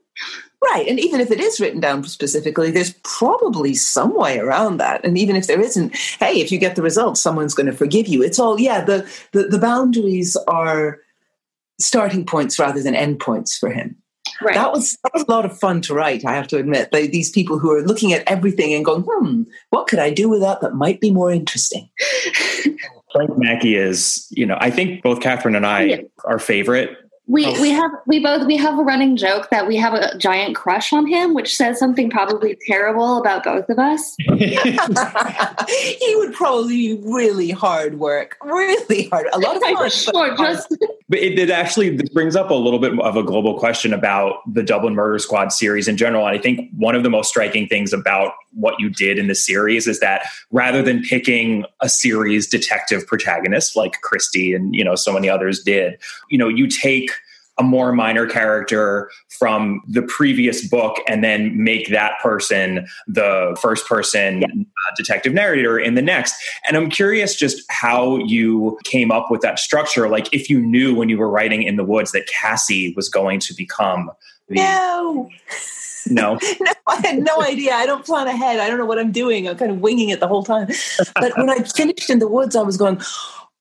Right. And even if it is written down specifically, there's probably some way around that. And even if there isn't, hey, if you get the results, someone's going to forgive you. It's all, yeah, the, the, the boundaries are starting points rather than end points for him. Right. That was that was a lot of fun to write. I have to admit, they, these people who are looking at everything and going, "Hmm, what could I do with that that might be more interesting?" Frank Mackey is, you know, I think both Catherine and I, yeah. our favorite we oh. we have we both we have a running joke that we have a giant crush on him, which says something probably terrible about both of us. he would probably be really hard work, really hard. A lot of fun, sure, just but it, it, actually this brings up a little bit of a global question about the Dublin Murder Squad series in general. And I think one of the most striking things about what you did in the series is that rather than picking a series detective protagonist like Christie and you know so many others did, you know, you take a more minor character from the previous book and then make that person the first person yeah. uh, detective narrator in the next. And I'm curious just how you came up with that structure. Like if you knew when you were writing in the woods that Cassie was going to become the. No. No. no, I had no idea. I don't plan ahead. I don't know what I'm doing. I'm kind of winging it the whole time. But when I finished in the woods, I was going,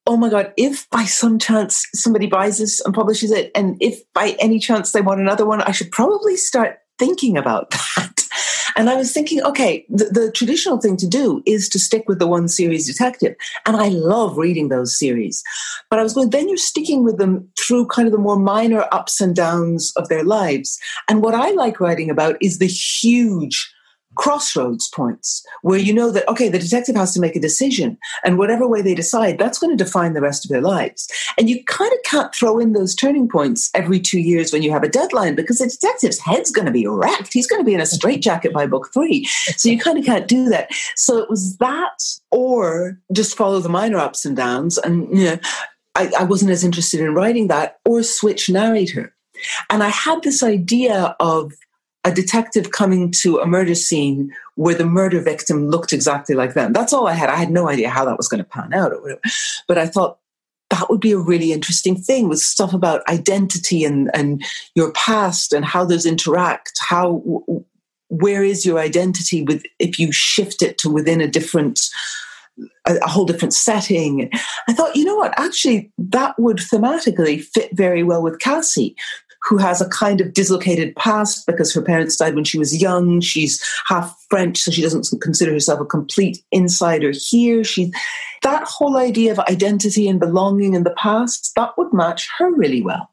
oh my God, if by some chance somebody buys this and publishes it, and if by any chance they want another one, I should probably start thinking about that. And I was thinking, okay, the, the, traditional thing to do is to stick with the one series detective. And I love reading those series. But I was going, then you're sticking with them through kind of the more minor ups and downs of their lives. And what I like writing about is the huge crossroads points where you know that okay the detective has to make a decision and whatever way they decide that's going to define the rest of their lives. And you kind of can't throw in those turning points every two years when you have a deadline because the detective's head's going to be wrecked. He's going to be in a straitjacket by book three. So you kind of can't do that. So it was that or just follow the minor ups and downs and you know I, I wasn't as interested in writing that or switch narrator. And i had this idea of a detective coming to a murder scene where the murder victim looked exactly like them. That's all I had. I had no idea how that was going to pan out or whatever. But I thought that would be a really interesting thing with stuff about identity and, and your past and how those interact. How, where is your identity with, if you shift it to within a different, a, a whole different setting. I thought, you know what, actually, that would thematically fit very well with Cassie, who has a kind of dislocated past because her parents died when she was young. She's half French, so she doesn't consider herself a complete insider here. She, that whole idea of identity and belonging in the past, that would match her really well.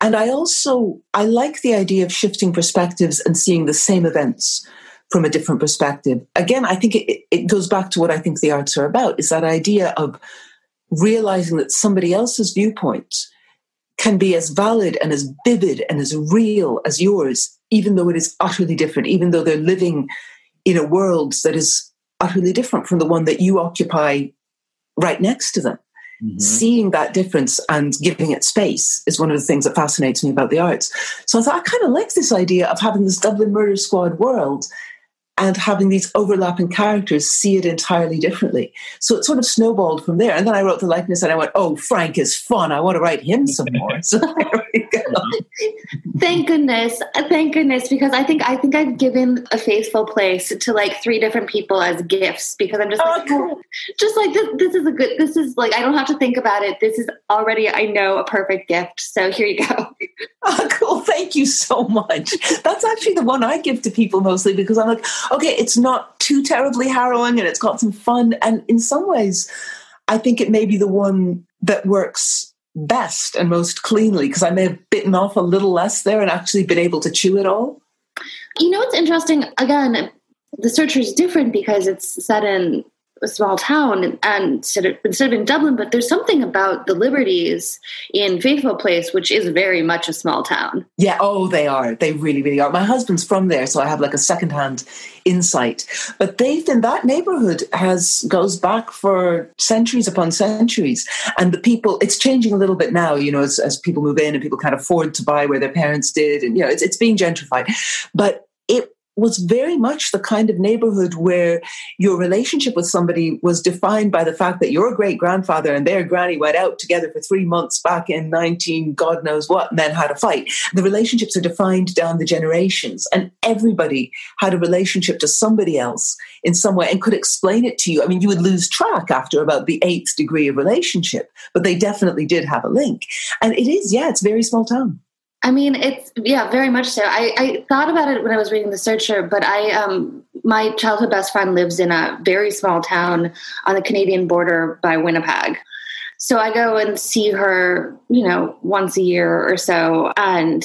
And I also, I like the idea of shifting perspectives and seeing the same events from a different perspective. Again, I think it, it goes back to what I think the arts are about, is that idea of realizing that somebody else's viewpoint can be as valid and as vivid and as real as yours, even though it is utterly different, even though they're living in a world that is utterly different from the one that you occupy right next to them. Mm-hmm. Seeing that difference and giving it space is one of the things that fascinates me about the arts. So I thought I kind of like this idea of having this Dublin Murder Squad world and having these overlapping characters see it entirely differently. So it sort of snowballed from there. And then I wrote the likeness and I went, oh, Frank is fun. I want to write him some more. So go. Thank goodness. Uh, thank goodness. Because I think I think I've given a Faithful Place to like three different people as gifts because I'm just oh, like, cool. Oh, just like this, this is a good this is like I don't have to think about it. This is already I know a perfect gift. So here you go. Oh cool. Thank you so much. That's actually the one I give to people mostly because I'm like, okay, it's not too terribly harrowing and it's got some fun. And in some ways, I think it may be the one that works best and most cleanly because I may have bitten off a little less there and actually been able to chew it all. You know what's interesting? Again, the searcher is different because it's set in a small town and instead of, instead of in Dublin, but there's something about the Liberties in Faithful Place, which is very much a small town. Yeah, oh, they are. They really, really are. My husband's from there, so I have like a secondhand insight. But they've been that neighborhood has goes back for centuries upon centuries. And the people it's changing a little bit now, you know, as, as people move in and people can't afford to buy where their parents did. And you know, it's it's being gentrified. But was very much the kind of neighborhood where your relationship with somebody was defined by the fact that your great grandfather and their granny went out together for three months back in 19 God knows what and then had a fight. The relationships are defined down the generations, and everybody had a relationship to somebody else in some way and could explain it to you. I mean, you would lose track after about the eighth degree of relationship, but they definitely did have a link. And it is, yeah, it's very small town. I mean, it's yeah, very much so. I, I thought about it when I was reading the searcher, but I um my childhood best friend lives in a very small town on the Canadian border by Winnipeg. So I go and see her, you know, once a year or so, and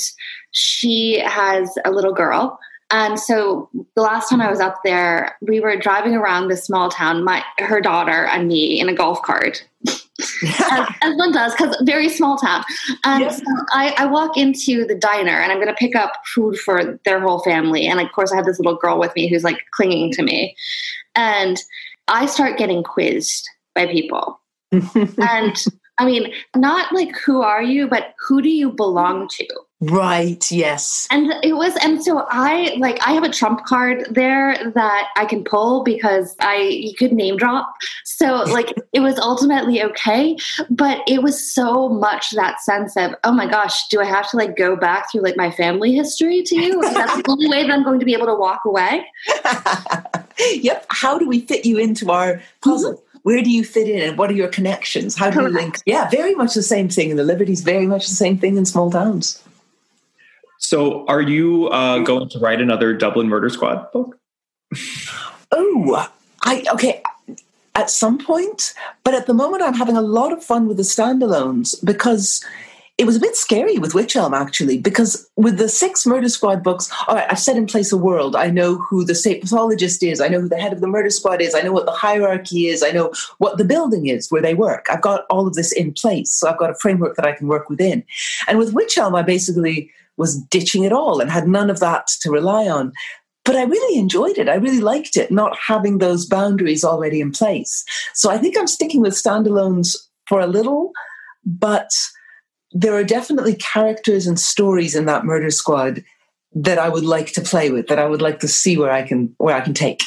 she has a little girl. And so the last time I was up there, we were driving around this small town, my her daughter and me in a golf cart as, as, one does, because very small town. And yes. so I, I, walk into the diner and I'm going to pick up food for their whole family. And of course, I have this little girl with me who's like clinging to me. And I start getting quizzed by people. and I mean, not like who are you, but who do you belong to? Right, yes. And it was and so I like I have a trump card there that I can pull because I you could name drop. So like it was ultimately okay, but it was so much that sense of, oh my gosh, do I have to like go back through like my family history to you? That's the only way that I'm going to be able to walk away. yep. How do we fit you into our puzzle? Mm-hmm where do you fit in and what are your connections? How do you link? Yeah, very much the same thing in the Liberties, very much the same thing in small towns. So, are you uh, going to write another Dublin Murder Squad book? oh, I okay. At some point, but at the moment, I'm having a lot of fun with the standalones because it was a bit scary with Witch Elm actually, because with the six Murder Squad books, all right, I've set in place a world. I know who the state pathologist is. I know who the head of the Murder Squad is. I know what the hierarchy is. I know what the building is where they work. I've got all of this in place. So I've got a framework that I can work within. And with Witch Elm, I basically was ditching it all and had none of that to rely on. But I really enjoyed it. I really liked it, not having those boundaries already in place. So I think I'm sticking with standalones for a little, but there are definitely characters and stories in that murder squad that I would like to play with, that I would like to see where I can where I can take.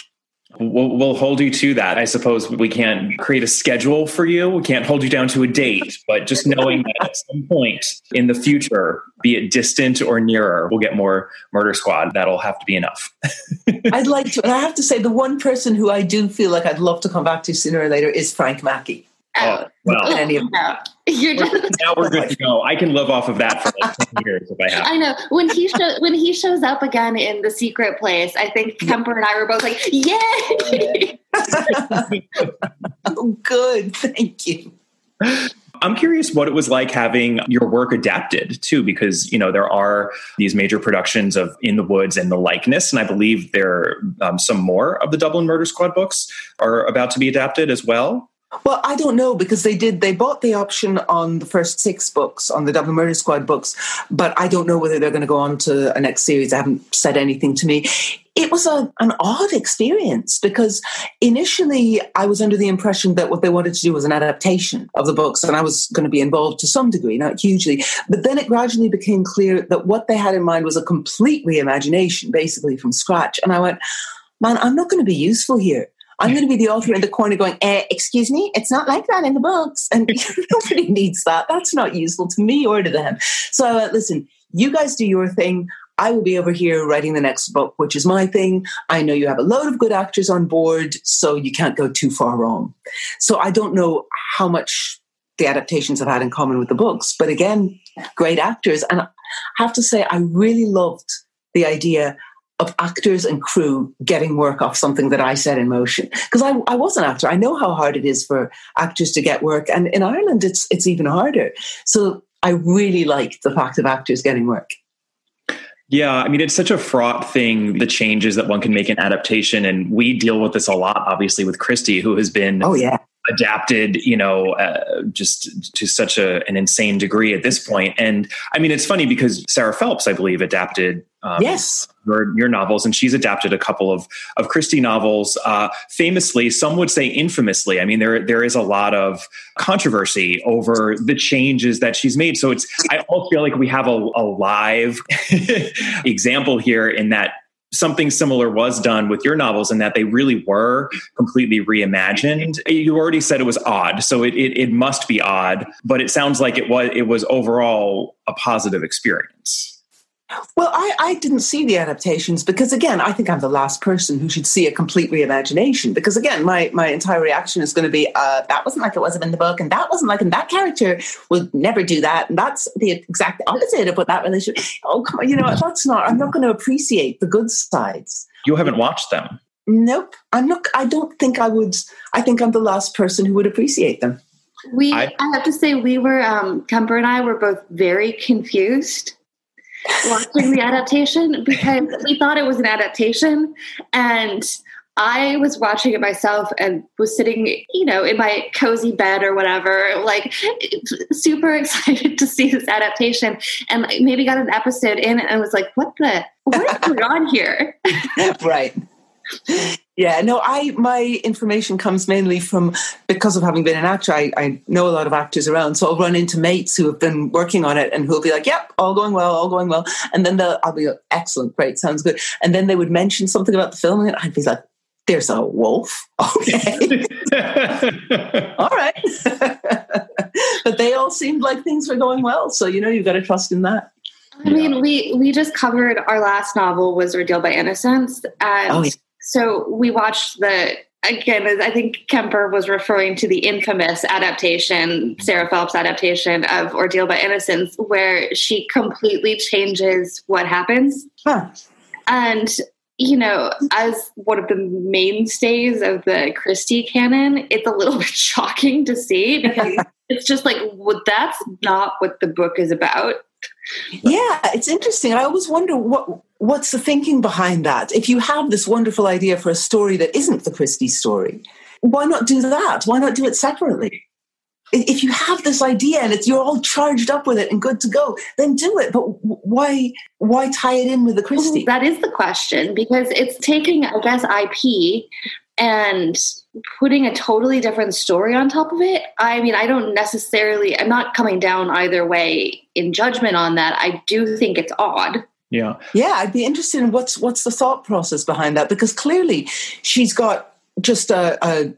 We'll, we'll, hold you to that. I suppose we can't create a schedule for you. We can't hold you down to a date, but just knowing that at some point in the future, be it distant or nearer, we'll get more Murder Squad. That'll have to be enough. I'd like to. And I have to say, the one person who I do feel like I'd love to come back to sooner or later is Frank Mackey. Oh, well, any of no. You're just, now we're good to go. I can live off of that for like 10 years if I have. I know when he show, when he shows up again in the secret place. I think Kemper and I were both like, "Yay!" oh, good, thank you. I'm curious what it was like having your work adapted too, because you know there are these major productions of In the Woods and The Likeness, and I believe there um, some more of the Dublin Murder Squad books are about to be adapted as well. Well, I don't know because they did, they bought the option on the first six books, on the Dublin Murder Squad books, but I don't know whether they're going to go on to a next series. They haven't said anything to me. It was a, an odd experience because initially I was under the impression that what they wanted to do was an adaptation of the books and I was going to be involved to some degree, not hugely. But then it gradually became clear that what they had in mind was a complete reimagination, basically from scratch. And I went, man, I'm not going to be useful here. I'm going to be the author in the corner going, eh, excuse me, it's not like that in the books. And nobody needs that. That's not useful to me or to them. So uh, listen, you guys do your thing. I will be over here writing the next book, which is my thing. I know you have a load of good actors on board, so you can't go too far wrong. So I don't know how much the adaptations have had in common with the books, but again, great actors. And I have to say, I really loved the idea of actors and crew getting work off something that I set in motion. Because I, I was an actor. I know how hard it is for actors to get work. And in Ireland, it's, it's even harder. So I really like the fact of actors getting work. Yeah, I mean, it's such a fraught thing, the changes that one can make in adaptation. And we deal with this a lot, obviously, with Christie, who has been oh, yeah adapted, you know, uh, just to such a, an insane degree at this point. And I mean, it's funny because Sarah Phelps, I believe, adapted um, yes your, your, novels, and she's adapted a couple of of Christie novels. Uh, famously, some would say infamously. I mean, there there is a lot of controversy over the changes that she's made. So it's I almost feel like we have a, a live example here in that something similar was done with your novels in that they really were completely reimagined. You already said it was odd, so it, it, it must be odd, but it sounds like it was it was overall a positive experience. Well, I, I didn't see the adaptations because, again, I think I'm the last person who should see a complete reimagination. Because, again, my, my entire reaction is going to be uh, that wasn't like it was in the book, and that wasn't like, and that character would never do that. And that's the exact opposite of what that relationship. Oh, come on, you know, that's not, I'm not going to appreciate the good sides. You haven't watched them. Nope. I'm not, I don't think I would, I think I'm the last person who would appreciate them. We, I, I have to say, we were, um, Kemper and I were both very confused watching the adaptation because we thought it was an adaptation and I was watching it myself and was sitting, you know, in my cozy bed or whatever, like super excited to see this adaptation. And maybe got an episode in and was like, what the, what is going on here? right. Yeah, no, I my information comes mainly from because of having been an actor. I, I know a lot of actors around, so I'll run into mates who have been working on it and who'll be like, "Yep, all going well, all going well," and then I'll be like, "Excellent, great, sounds good," and then they would mention something about the filming, and I'd be like, "There's a wolf, okay, all right," but they all seemed like things were going well, so you know you've got to trust in that. I mean, we we just covered our last novel was Ordeal by Innocence, and. Oh, yeah so we watched the again, I think Kemper was referring to the infamous adaptation, Sarah Phelps adaptation of Ordeal by Innocence, where she completely changes what happens. Huh. And, you know, as one of the mainstays of the Christie canon, it's a little bit shocking to see because it's just like, well, that's not what the book is about. Yeah, it's interesting. I always wonder what what's the thinking behind that. If you have this wonderful idea for a story that isn't the Christie story, why not do that? Why not do it separately? If you have this idea and it's you're all charged up with it and good to go, then do it. But why why tie it in with the Christie? That is the question because it's taking, I guess, IP and putting a totally different story on top of it. I mean, I don't necessarily, I'm not coming down either way in judgment on that. I do think it's odd. Yeah. Yeah, I'd be interested in what's what's the thought process behind that because clearly she's got just a, a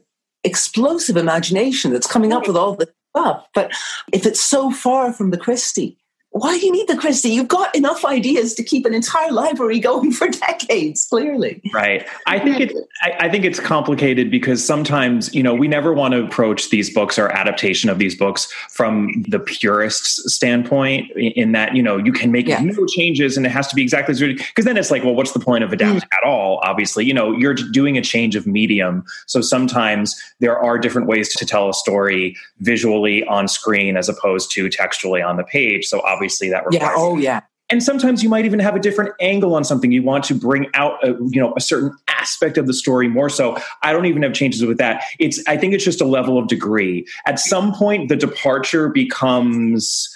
explosive imagination that's coming up with all the stuff. But if it's so far from the Christie, why do you need the Christie? You've got enough ideas to keep an entire library going for decades, clearly. Right. I think it's I, I, think it's complicated because sometimes, you know, we never want to approach these books or adaptation of these books from the purist's standpoint in that, you know, you can make yeah. no changes and it has to be exactly as because then it's like, well, what's the point of adapting mm. at all? Obviously, you know, you're doing a change of medium. So sometimes there are different ways to tell a story visually on screen as opposed to textually on the page. So obviously obviously that requires. Yeah. Oh, yeah. And sometimes you might even have a different angle on something. You want to bring out, a, you know, a certain aspect of the story more so. I don't even have changes with that. It's, I think it's just a level of degree. At some point, the departure becomes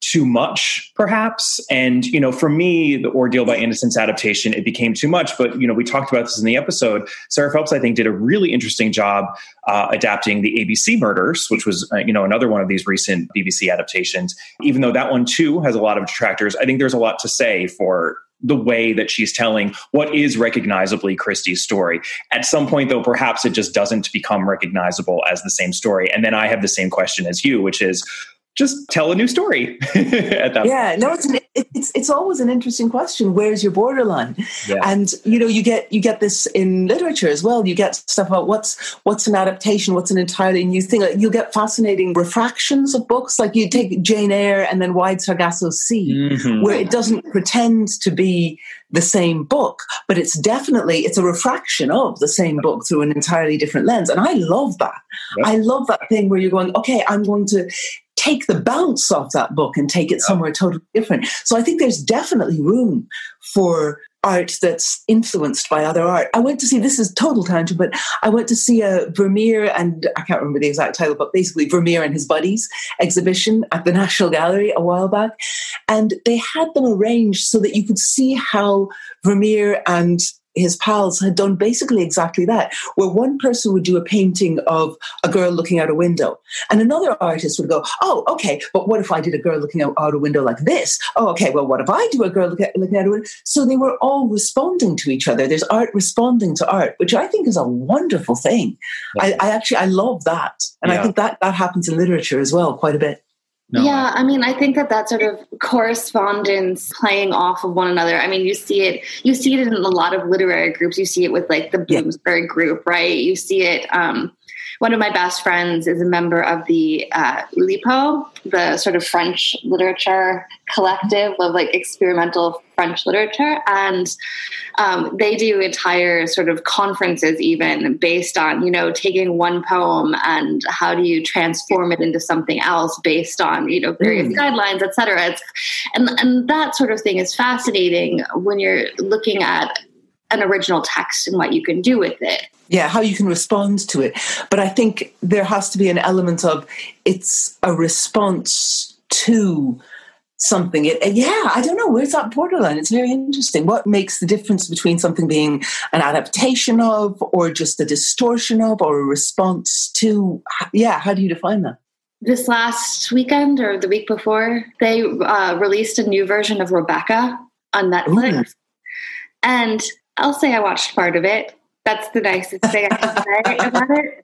too much perhaps and you know for me the ordeal by innocence adaptation it became too much but you know we talked about this in the episode sarah phelps i think did a really interesting job uh, adapting the abc murders which was uh, you know another one of these recent bbc adaptations even though that one too has a lot of detractors i think there's a lot to say for the way that she's telling what is recognizably Christie's story. At some point, though, perhaps it just doesn't become recognizable as the same story. And then I have the same question as you, which is just tell a new story at that yeah point. no it's an, it's it's always an interesting question. Where's your borderline? Yeah. And you know, you get you get this in literature as well. You get stuff about what's what's an adaptation, what's an entirely new thing. You'll get fascinating refractions of books. Like you take Jane Eyre and then Wide Sargasso Sea, mm-hmm. where it doesn't pretend to be the same book, but it's definitely it's a refraction of the same book through an entirely different lens. And I love that. I love that thing where you're going, okay, I'm going to take the bounce off that book and take it somewhere totally different. So I think there's definitely room for art that's influenced by other art. I went to see this is total tangent, but I went to see a Vermeer and I can't remember the exact title, but basically Vermeer and his buddies exhibition at the National Gallery a while back. And they had them arranged so that you could see how Vermeer and his pals had done basically exactly that, where one person would do a painting of a girl looking out a window, and another artist would go, "Oh, okay, but what if I did a girl looking out, out a window like this? Oh, okay, well, what if I do a girl look at, looking out a window?" So they were all responding to each other. There's art responding to art, which I think is a wonderful thing. I, I, actually I love that, and yeah. I think that that happens in literature as well quite a bit. No, yeah, I mean, I think that that sort of correspondence playing off of one another. I mean, you see it, you see it in a lot of literary groups. You see it with like the Bloomsbury yeah. group, right? You see it. Um, one of my best friends is a member of the uh, Oulipo, the sort of French literature collective of like experimental French literature. And um, they do entire sort of conferences, even based on, you know, taking one poem and how do you transform it into something else based on, you know, various mm. guidelines, et cetera. It's, and, and that sort of thing is fascinating when you're looking at an original text and what you can do with it. Yeah, how you can respond to it. But I think there has to be an element of it's a response to something. It, yeah, I don't know. Where's that borderline? It's very interesting. What makes the difference between something being an adaptation of, or just a distortion of, or a response to? Yeah, how do you define that? This last weekend or the week before, they uh, released a new version of Rebecca on Netflix. Ooh. And I'll say I watched part of it. That's the nicest thing I can say about it.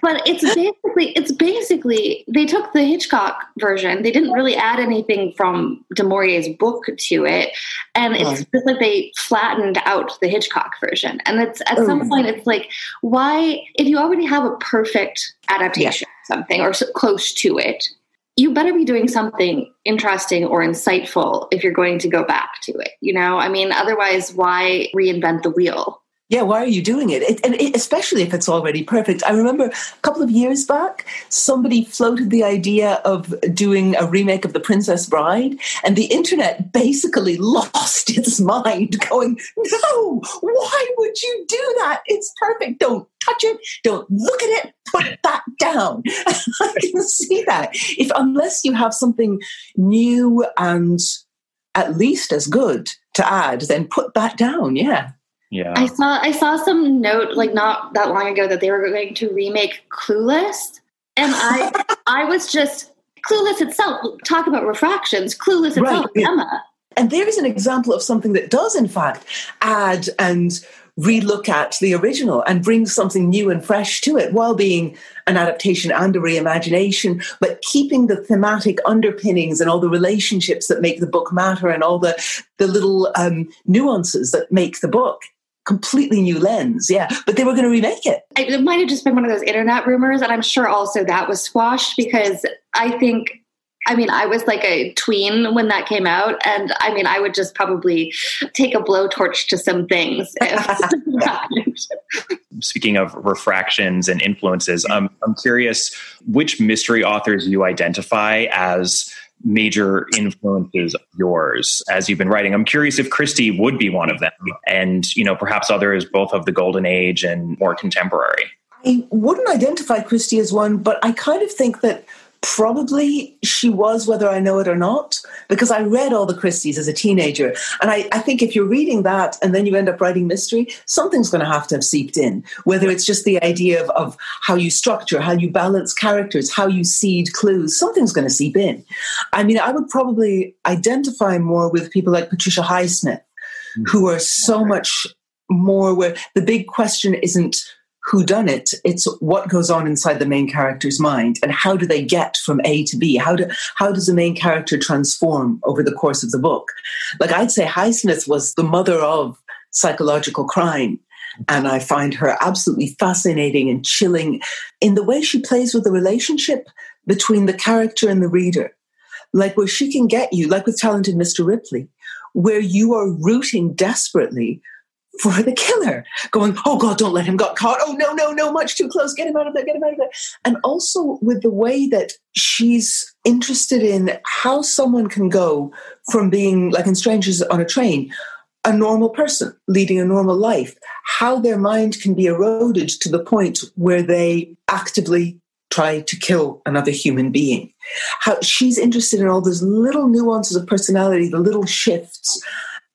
but it's basically it's basically they took the Hitchcock version. They didn't really add anything from Du Maurier's book to it, and it's just like they flattened out the Hitchcock version. And it's at some point it's like why if you already have a perfect adaptation yeah. something or so close to it, you better be doing something interesting or insightful if you're going to go back to it. You know, I mean, otherwise, why reinvent the wheel? Yeah, why are you doing it? it and it, especially if it's already perfect. I remember a couple of years back, somebody floated the idea of doing a remake of The Princess Bride, and the internet basically lost its mind, going, No, why would you do that? It's perfect. Don't touch it. Don't look at it. Put that down. I can see that. If unless you have something new and at least as good to add, then put that down. Yeah. Yeah. I saw I saw some note like not that long ago that they were going to remake Clueless. And I I was just Clueless itself, talk about refractions, Clueless itself, right. Emma. And there's an example of something that does in fact add and relook at the original and bring something new and fresh to it while being an adaptation and a reimagination, but keeping the thematic underpinnings and all the relationships that make the book matter and all the, the little um, nuances that make the book completely new lens. Yeah, but they were going to remake it. It might have just been one of those internet rumors, and I'm sure also that was squashed because I think. I mean, I was like a tween when that came out, and I mean, I would just probably take a blowtorch to some things. Speaking of refractions and influences, um, I'm curious which mystery authors you identify as major influences of yours as you've been writing. I'm curious if Christie would be one of them, and you know perhaps others both of the golden age and more contemporary. I wouldn't identify Christie as one, but I kind of think that probably she was, whether I know it or not, because I read all the Christies as a teenager. And I, I think if you're reading that and then you end up writing mystery, something's going to have to have seeped in, whether it's just the idea of, of how you structure, how you balance characters, how you seed clues, something's going to seep in. I mean, I would probably identify more with people like Patricia Highsmith, mm-hmm. who are so much more where the big question isn't who done it it's what goes on inside the main character's mind. And how do they get from a to b? How do how does the main character transform over the course of the book? Like i'd say highsmith was the mother of psychological crime. And i find her absolutely fascinating and chilling in the way she plays with the relationship between the character and the reader. Like where she can get you like with talented mr ripley where you are rooting desperately for the killer, going, oh God, don't let him get caught. Oh no, no, no, much too close. Get him out of there, get him out of there. And also with the way that she's interested in how someone can go from being like in Strangers on a Train, a normal person leading a normal life, how their mind can be eroded to the point where they actively try to kill another human being. How she's interested in all those little nuances of personality, the little shifts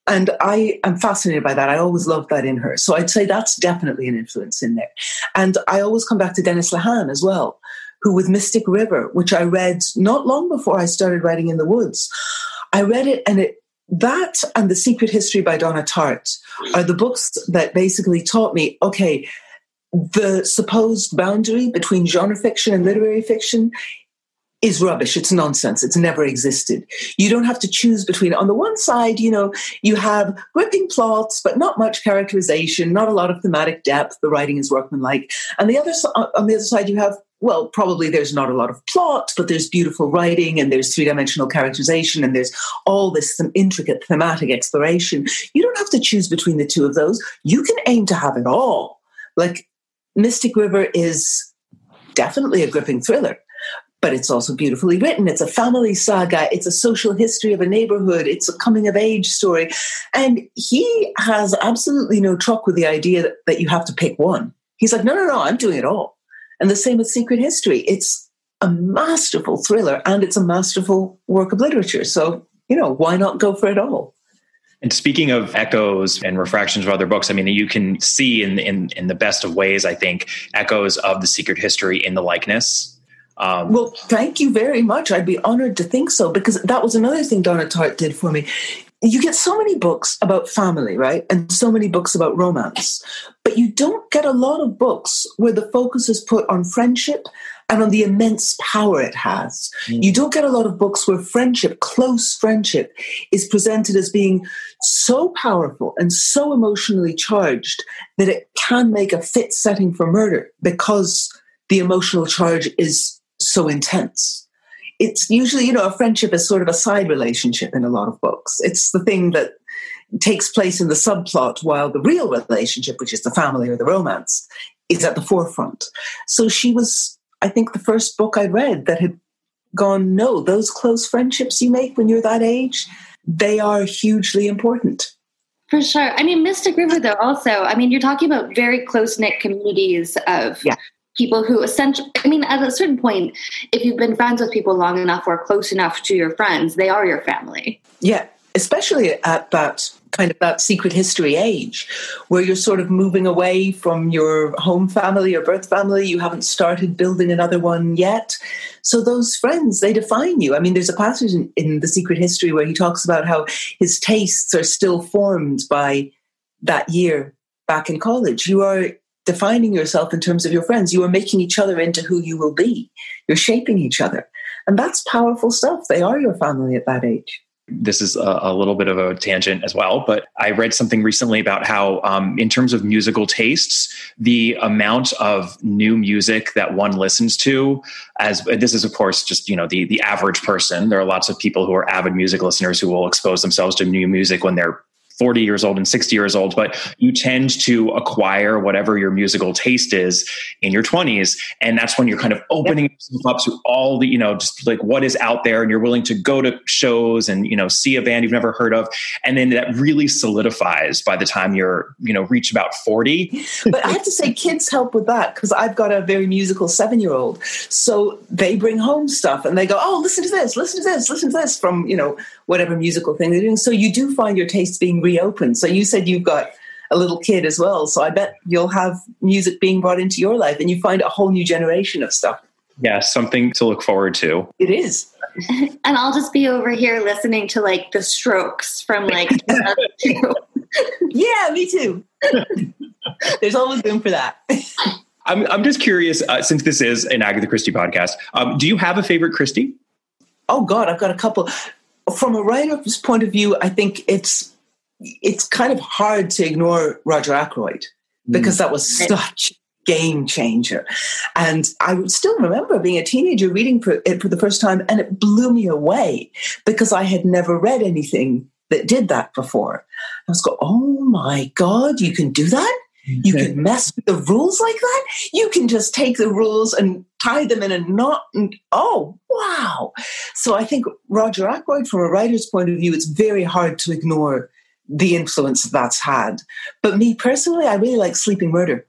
and I am fascinated by that. I always loved that in her. So I'd say that's definitely an influence in there. And I always come back to Dennis Lehane as well, who with Mystic River, which I read not long before I started writing in the woods. I read it and it that and The Secret History by Donna Tartt are the books that basically taught me, okay, the supposed boundary between genre fiction and literary fiction is rubbish. It's nonsense. It's never existed. You don't have to choose between, on the one side, you know, you have gripping plots, but not much characterization, not a lot of thematic depth. The writing is workmanlike. And the other, uh, on the other side, you have, well, probably there's not a lot of plot, but there's beautiful writing and there's three dimensional characterization and there's all this some intricate thematic exploration. You don't have to choose between the two of those. You can aim to have it all. Like Mystic River is definitely a gripping thriller but it's also beautifully written. It's a family saga. It's a social history of a neighborhood. It's a coming of age story. And he has absolutely no truck with the idea that, that you have to pick one. He's like, no, no, no, I'm doing it all. And the same with Secret History. It's a masterful thriller and it's a masterful work of literature. So, you know, why not go for it all? And speaking of echoes and refractions of other books, I mean, you can see in, in, in the best of ways, I think, echoes of the secret history in the likeness um, well, thank you very much. I'd be honored to think so because that was another thing Donna Tartt did for me. You get so many books about family, right? And so many books about romance, but you don't get a lot of books where the focus is put on friendship and on the immense power it has. Mm. You don't get a lot of books where friendship, close friendship, is presented as being so powerful and so emotionally charged that it can make a fit setting for murder because the emotional charge is so intense. It's usually, you know, a friendship is sort of a side relationship in a lot of books. It's the thing that takes place in the subplot while the real relationship, which is the family or the romance, is at the forefront. So she was, I think, the first book I read that had gone, no, those close friendships you make when you're that age, they are hugely important. For sure. I mean, Mystic River, though, also, I mean, you're talking about very close knit communities of yeah people who essentially i mean at a certain point if you've been friends with people long enough or close enough to your friends they are your family. Yeah especially at that kind of that secret history age where you're sort of moving away from your home family or birth family you haven't started building another one yet. So those friends they define you. I mean there's a passage in, in the secret history where he talks about how his tastes are still formed by that year back in college. You are defining yourself in terms of your friends. You are making each other into who you will be. You're shaping each other. And that's powerful stuff. They are your family at that age. This is a, little bit of a tangent as well, but I read something recently about how, um, in terms of musical tastes, the amount of new music that one listens to, as this is, of course, just you know the the average person. There are lots of people who are avid music listeners who will expose themselves to new music when they're 40 years old and 60 years old, but you tend to acquire whatever your musical taste is in your 20s. And that's when you're kind of opening yep. yourself up to all the, you know, just like what is out there and you're willing to go to shows and, you know, see a band you've never heard of. And then that really solidifies by the time you're, you know, reach about 40. but I have to say, kids help with that because I've got a very musical seven year old. So they bring home stuff and they go, oh, listen to this, listen to this, listen to this from, you know, whatever musical thing they're doing. So you do find your tastes being reopened. So you said you've got a little kid as well. So I bet you'll have music being brought into your life and you find a whole new generation of stuff. Yeah, something to look forward to. It is. and I'll just be over here listening to like the strokes from like Yeah, me too. There's always room for that. I'm, I'm just curious, uh, since this is an Agatha Christie podcast, um, do you have a favorite Christie? Oh God, I've got a couple. From a writer's point of view, I think it's it's kind of hard to ignore Roger Ackroyd because mm. that was such game changer. And I would still remember being a teenager reading for it for the first time, and it blew me away because I had never read anything that did that before. I was going, oh my God, you can do that? You can mess with the rules like that? You can just take the rules and tie them in a knot and oh wow. So I think Roger Ackroyd, from a writer's point of view, it's very hard to ignore the influence that's had. But me personally, I really like Sleeping Murder.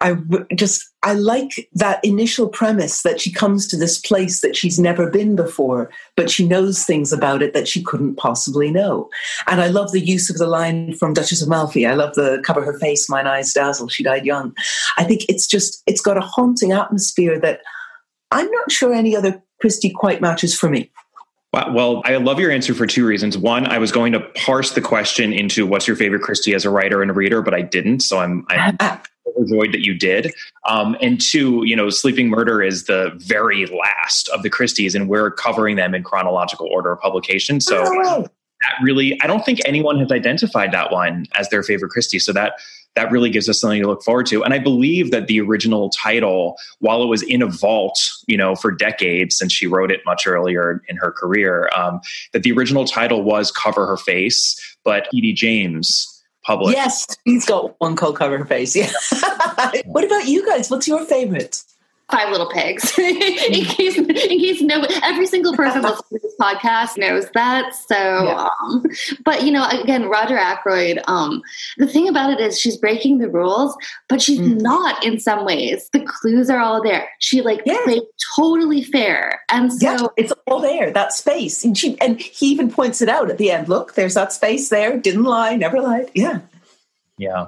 I just I like that initial premise that she comes to this place that she's never been before, but she knows things about it that she couldn't possibly know. And I love the use of the line from Duchess of Malfi. I love the cover her face, mine eyes dazzle. She died young. I think it's just it's got a haunting atmosphere that I'm not sure any other Christie quite matches for me. Well, I love your answer for two reasons. One, I was going to parse the question into what's your favorite Christie as a writer and a reader, but I didn't. So I'm, I'm overjoyed that you did. Um, and two, you know, Sleeping Murder is the very last of the Christies, and we're covering them in chronological order of publication. So oh, that really, I don't think anyone has identified that one as their favorite Christie. So that that really gives us something to look forward to. And I believe that the original title, while it was in a vault, you know, for decades since she wrote it much earlier in her career, um, that the original title was Cover Her Face, but P.D. James published. Yes, he's got one called Cover Her Face. Yeah. what about you guys? What's your favorite? Five Little Pigs. in case, in case no, every single person listening to this podcast knows that. So, yeah. um, but you know, again, Roger Ackroyd. Um, the thing about it is, she's breaking the rules, but she's mm. not in some ways. The clues are all there. She like yeah. played totally fair, and so yeah, it's all there. That space, and she and he even points it out at the end. Look, there's that space there. Didn't lie, never lied. Yeah, yeah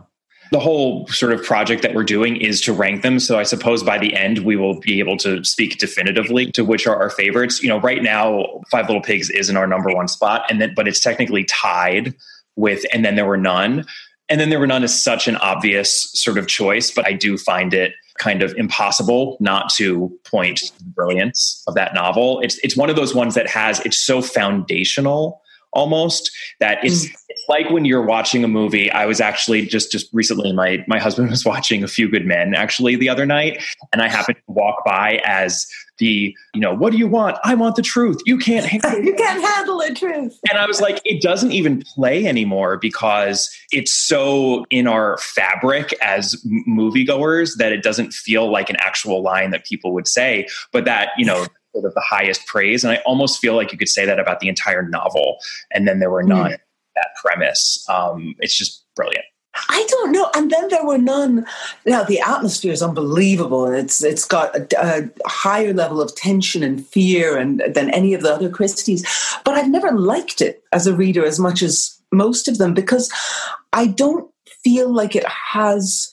the whole sort of project that we're doing is to rank them. So I suppose by the end we will be able to speak definitively to which are our favorites. You know, right now Five Little Pigs is in our number one spot, and then but it's technically tied with and then there were none. And then there were none is such an obvious sort of choice, but I do find it kind of impossible not to point to the brilliance of that novel. It's it's one of those ones that has it's so foundational almost that it's, mm. it's like when you're watching a movie. I was actually just just recently my my husband was watching a few good men actually the other night and i happened to walk by as the you know what do you want? I want the truth. You can't handle you can't handle the truth. And i was like it doesn't even play anymore because it's so in our fabric as moviegoers that it doesn't feel like an actual line that people would say but that you know sort of the highest praise. And I almost feel like you could say that about the entire novel. And then there were none mm. that premise. Um, it's just brilliant. I don't know. And then there were none. Now the atmosphere is unbelievable, and it's it's got a, a, higher level of tension and fear and than any of the other Christies. But I've never liked it as a reader as much as most of them because I don't feel like it has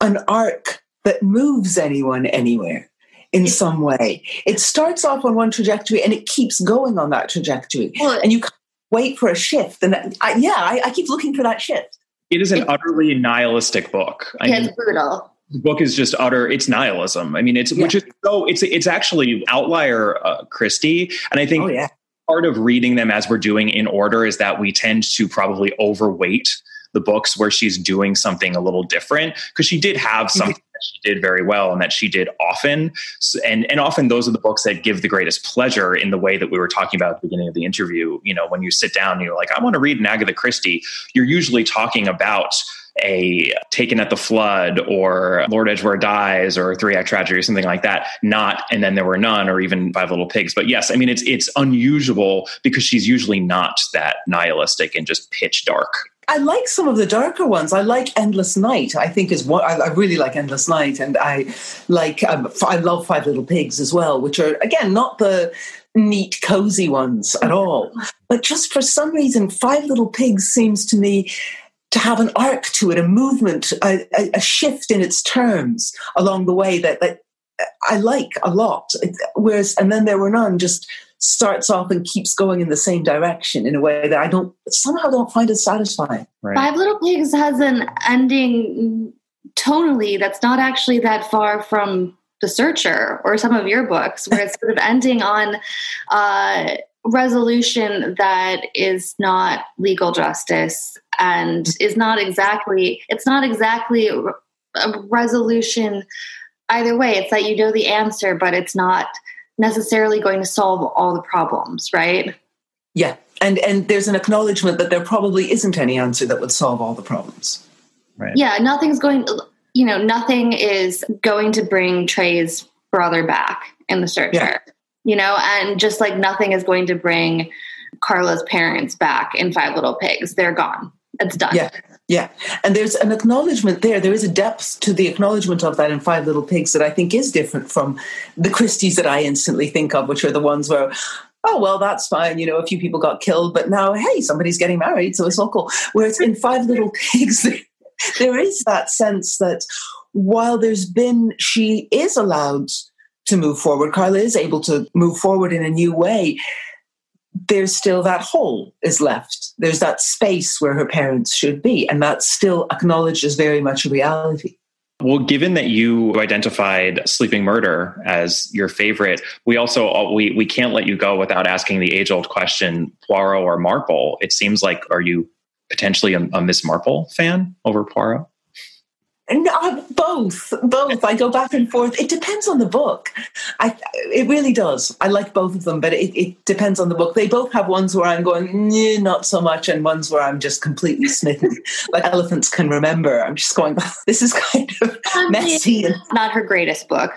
an arc that moves anyone anywhere in some way. It starts off on one trajectory and it keeps going on that trajectory. Well, and you wait for a shift. And I, yeah, I, I, keep looking for that shift. It is an utterly nihilistic book. I yeah, mean, it's brutal. The book is just utter. It's nihilism. I mean, it's yeah. which is so. It's it's actually outlier uh, Christie, and I think oh, yeah. part of reading them as we're doing in order is that we tend to probably overweight the books where she's doing something a little different because she did have something that she did very well and that she did often and and often those are the books that give the greatest pleasure in the way that we were talking about at the beginning of the interview you know when you sit down and you're like i want to read an agatha christie you're usually talking about a Taken at the Flood or Lord Edgware Dies or Three Act Tragedy or something like that. Not and then there were none or even Five Little Pigs. But yes, I mean it's it's unusual because she's usually not that nihilistic and just pitch dark I like some of the darker ones. I like Endless Night. I think is what I, I really like Endless Night, and I like um, I love Five Little Pigs as well, which are again not the neat, cozy ones at all, but just for some reason, Five Little Pigs seems to me to have an arc to it, a movement, a, a shift in its terms along the way that, that I like a lot. Whereas, and then there were none just starts off and keeps going in the same direction in a way that I don't somehow don't find it satisfying. Right. Five Little Pigs has an ending tonally, that's not actually that far from The Searcher or some of your books, where it's sort of ending on uh, resolution that is not legal justice and is not exactly, it's not exactly a resolution either way. It's that you know the answer, but it's not necessarily going to solve all the problems, right? Yeah. And and there's an acknowledgement that there probably isn't any answer that would solve all the problems. Right. Yeah, nothing's going you know, nothing is going to bring Trey's brother back in the searcher. Yeah. You know, and just like nothing is going to bring Carla's parents back in Five Little Pigs. They're gone. It's done. Yeah. Yeah. And there's an acknowledgement there. There is a depth to the acknowledgement of that in Five Little Pigs that I think is different from the Christies that I instantly think of, which are the ones where, oh, well, that's fine. You know, a few people got killed, but now, hey, somebody's getting married, so it's all cool. Whereas in Five Little Pigs, there is that sense that while there's been, she is allowed to move forward, Carla is able to move forward in a new way. There's still that hole is left. There's that space where her parents should be, and that's still acknowledged as very much a reality. Well, given that you identified Sleeping Murder as your favorite, we also uh, we we can't let you go without asking the age old question: Poirot or Marple? It seems like are you potentially a, a Miss Marple fan over Poirot? No, both, both. I go back and forth. It depends on the book. I, it really does. I like both of them, but it, it depends on the book. They both have ones where I'm going, not so much, and ones where I'm just completely smitten. like Elephants Can Remember. I'm just going, this is kind of messy. Not her greatest book.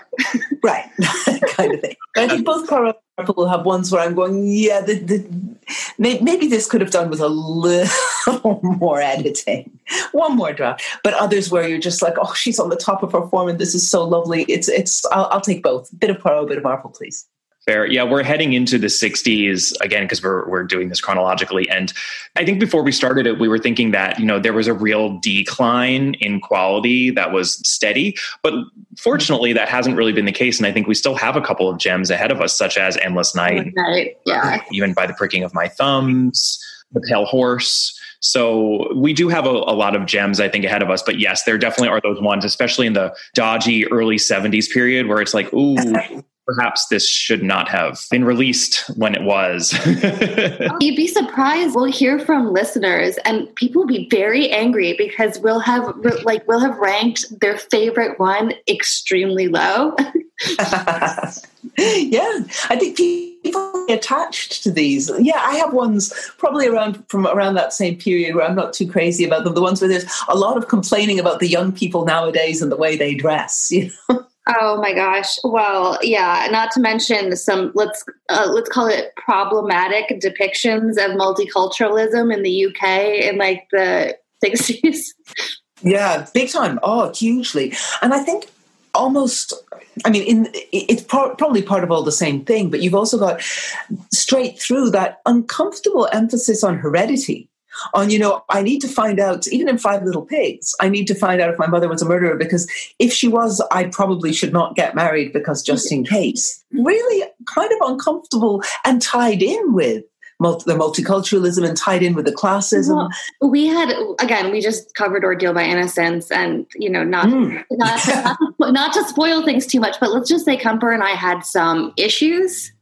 right, kind of thing. I think both Poirot will have ones where I'm going, yeah, the, the, maybe this could have done with a little more editing, one more draft. But others where you're just like, oh, she's on the top of her form, and this is so lovely. It's it's. I'll, I'll take both. Bit of Poirot, bit of Marple, please. Fair. Yeah, we're heading into the 60s again because we're we're doing this chronologically. And I think before we started it, we were thinking that, you know, there was a real decline in quality that was steady. But fortunately, that hasn't really been the case. And I think we still have a couple of gems ahead of us, such as Endless Night. Night. Yeah. Even by the pricking of my thumbs, The Pale Horse. So we do have a, a, lot of gems, I think, ahead of us. But yes, there definitely are those ones, especially in the dodgy early 70s period where it's like, ooh, perhaps this should not have been released when it was. You'd be surprised. We'll hear from listeners, and people will be very angry because we'll have like we'll have ranked their favorite one extremely low. yeah, I think people attached to these. Yeah, I have ones probably around from around that same period where I'm not too crazy about them. The ones where there's a lot of complaining about the young people nowadays and the way they dress. You know. Oh my gosh. Well, yeah, not to mention some let's uh, let's call it problematic depictions of multiculturalism in the UK in like the 60s. Yeah, big time. Oh, hugely. And I think almost I mean in it's probably part of all the same thing, but you've also got straight through that uncomfortable emphasis on heredity on, you know, I need to find out, even in Five Little Pigs, I need to find out if my mother was a murderer because if she was, I probably should not get married because just in case. Really kind of uncomfortable and tied in with multi, the multiculturalism and tied in with the classism. Well, we had again, we just covered Ordeal by Innocence, and you know, not mm. not, not, not to spoil things too much, but let's just say Kemper and I had some issues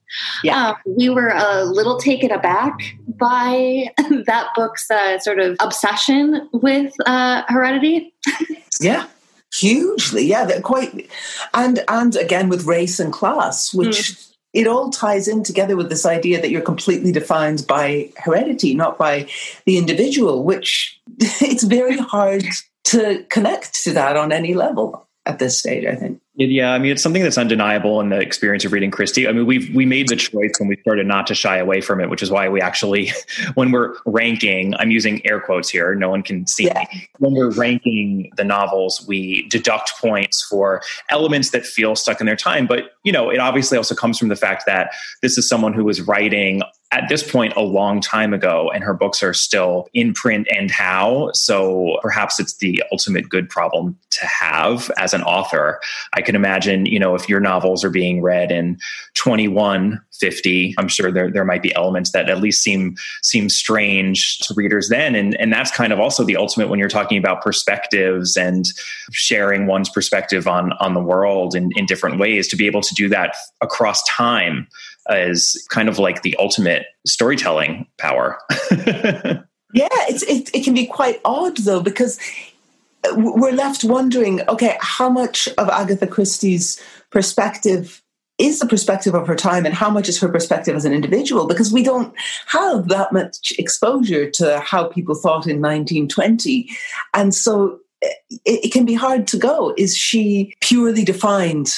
yeah. Um, we were a little taken aback by that book's uh, sort of obsession with uh, heredity. yeah, hugely. Yeah, they're quite, and and again with race and class, which. Mm. It all ties in together with this idea that you're completely defined by heredity, not by the individual, which it's very hard to connect to that on any level at this stage, I think. Yeah, I mean, it's something that's undeniable in the experience of reading Christie. I mean, we've we made the choice when we started not to shy away from it, which is why we actually, when we're ranking, I'm using air quotes here, no one can see yeah. me. When we're ranking the novels, we deduct points for elements that feel stuck in their time. But you know, it obviously also comes from the fact that this is someone who was writing at this point a long time ago and her books are still in print and how so perhaps it's the ultimate good problem to have as an author. I can imagine, you know, if your novels are being read in 2150, I'm sure there, there might be elements that at least seem seem strange to readers then. And and that's kind of also the ultimate when you're talking about perspectives and sharing one's perspective on on the world in, in different ways, to be able to do that across time is kind of like the ultimate storytelling power. yeah, it's it, it can be quite odd though because we're left wondering, okay, how much of Agatha Christie's perspective is the perspective of her time and how much is her perspective as an individual? Because we don't have that much exposure to how people thought in 1920 and so eh, it, it can be hard to go. Is she purely defined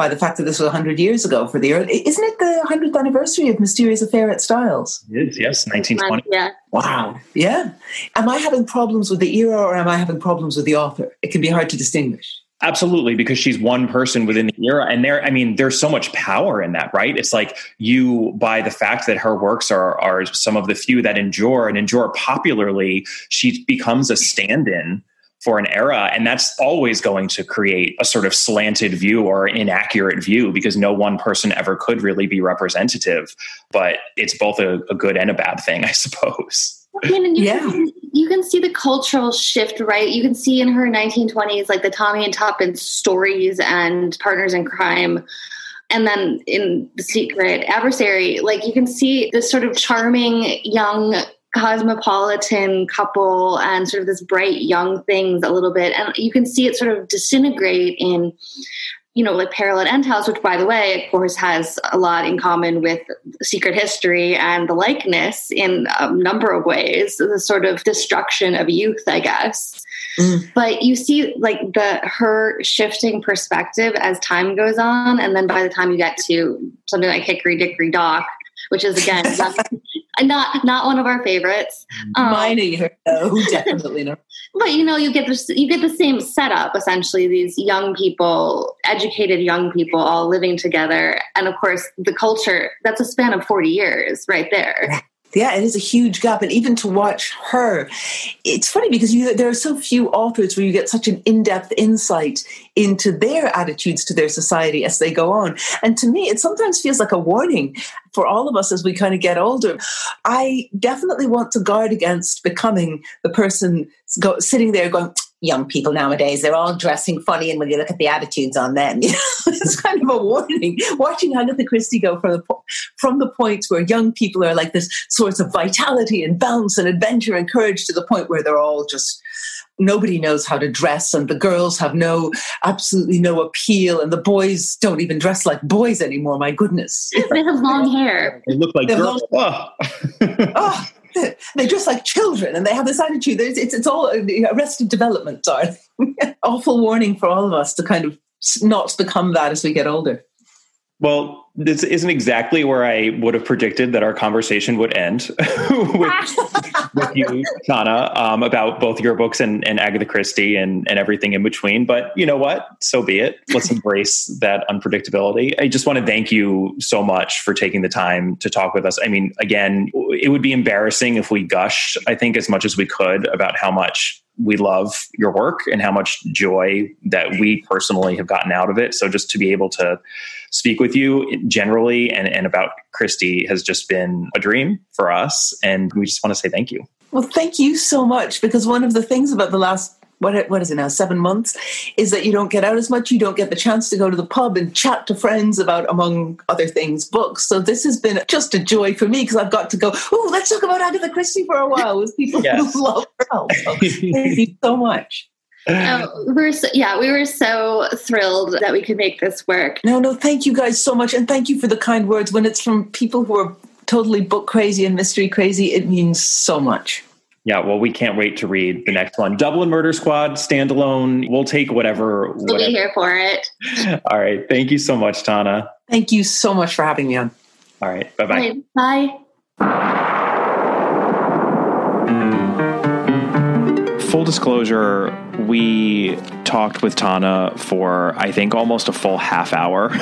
by the fact that this was 100 years ago for the early. Isn't it the 100th anniversary of Mysterious Affair at Styles? It is, yes, 1920. Yeah. Wow. Yeah. Am I having problems with the era or am I having problems with the author? It can be hard to distinguish. Absolutely, because she's one person within the era. And there, I mean, there's so much power in that, right? It's like you, by the fact that her works are, are some of the few that endure and endure popularly, she becomes a stand in for an era. And that's always going to create a sort of slanted view or inaccurate view because no one person ever could really be representative. But it's both a, a good and a bad thing, I suppose. I mean, you, yeah. can, you can see the cultural shift, right? You can see in her 1920s, like the Tommy and Tuppence stories and Partners in Crime. And then in The Secret Adversary, like you can see this sort of charming young cosmopolitan couple and sort of this bright young things a little bit and you can see it sort of disintegrate in you know like at End House which by the way of course has a lot in common with secret history and the likeness in a number of ways the sort of destruction of youth i guess mm. but you see like the her shifting perspective as time goes on and then by the time you get to something like hickory dickory dock which is again not not one of our favorites. Um, Mine either. No, definitely not. But you know, you get this, you get the same setup essentially. These young people, educated young people, all living together, and of course, the culture. That's a span of forty years, right there. Yeah, it is a huge gap. And even to watch her, it's funny because you, there are so few authors where you get such an in depth insight into their attitudes to their society as they go on. And to me, it sometimes feels like a warning for all of us as we kind of get older. I definitely want to guard against becoming the person sitting there going, young people nowadays. They're all dressing funny, and when you look at the attitudes on them, you know, it's kind of a warning. Watching Agatha Christie go from the from the points where young people are like this source of vitality and bounce and adventure and courage to the point where they're all just nobody knows how to dress and the girls have no absolutely no appeal and the boys don't even dress like boys anymore my goodness they have long hair they look like girls long- oh. oh they dress like children and they have this attitude. It's, it's, it's all arrested development, darling. Awful warning for all of us to kind of not become that as we get older. Well, this isn't exactly where I would have predicted that our conversation would end with, with, you, Tana, um, about both your books and, and Agatha Christie and, and everything in between. But you know what? So be it. Let's embrace that unpredictability. I just want to thank you so much for taking the time to talk with us. I mean, again, it would be embarrassing if we gushed, I think, as much as we could about how much we love your work and how much joy that we personally have gotten out of it. So just to be able to speak with you generally and, and about Christie has just been a dream for us. And we just want to say thank you. Well, thank you so much because one of the things about the last what what is it now seven months is that you don't get out as much you don't get the chance to go to the pub and chat to friends about among other things books so this has been just a joy for me because i've got to go oh let's talk about agatha christie for a while with people yes. who love her so thank you so much Oh, we're so, yeah, we were so thrilled that we could make this work. No, no, thank you guys so much, and thank you for the kind words. When it's from people who are totally book crazy and mystery crazy, it means so much. Yeah, well, we can't wait to read the next one. Dublin Murder Squad standalone. We'll take whatever. We'll whatever. be here for it. All right. Thank you so much, Tana. Thank you so much for having me on. All right. Bye-bye. Bye. Full disclosure, we talked with Tana for, I think, almost a full half hour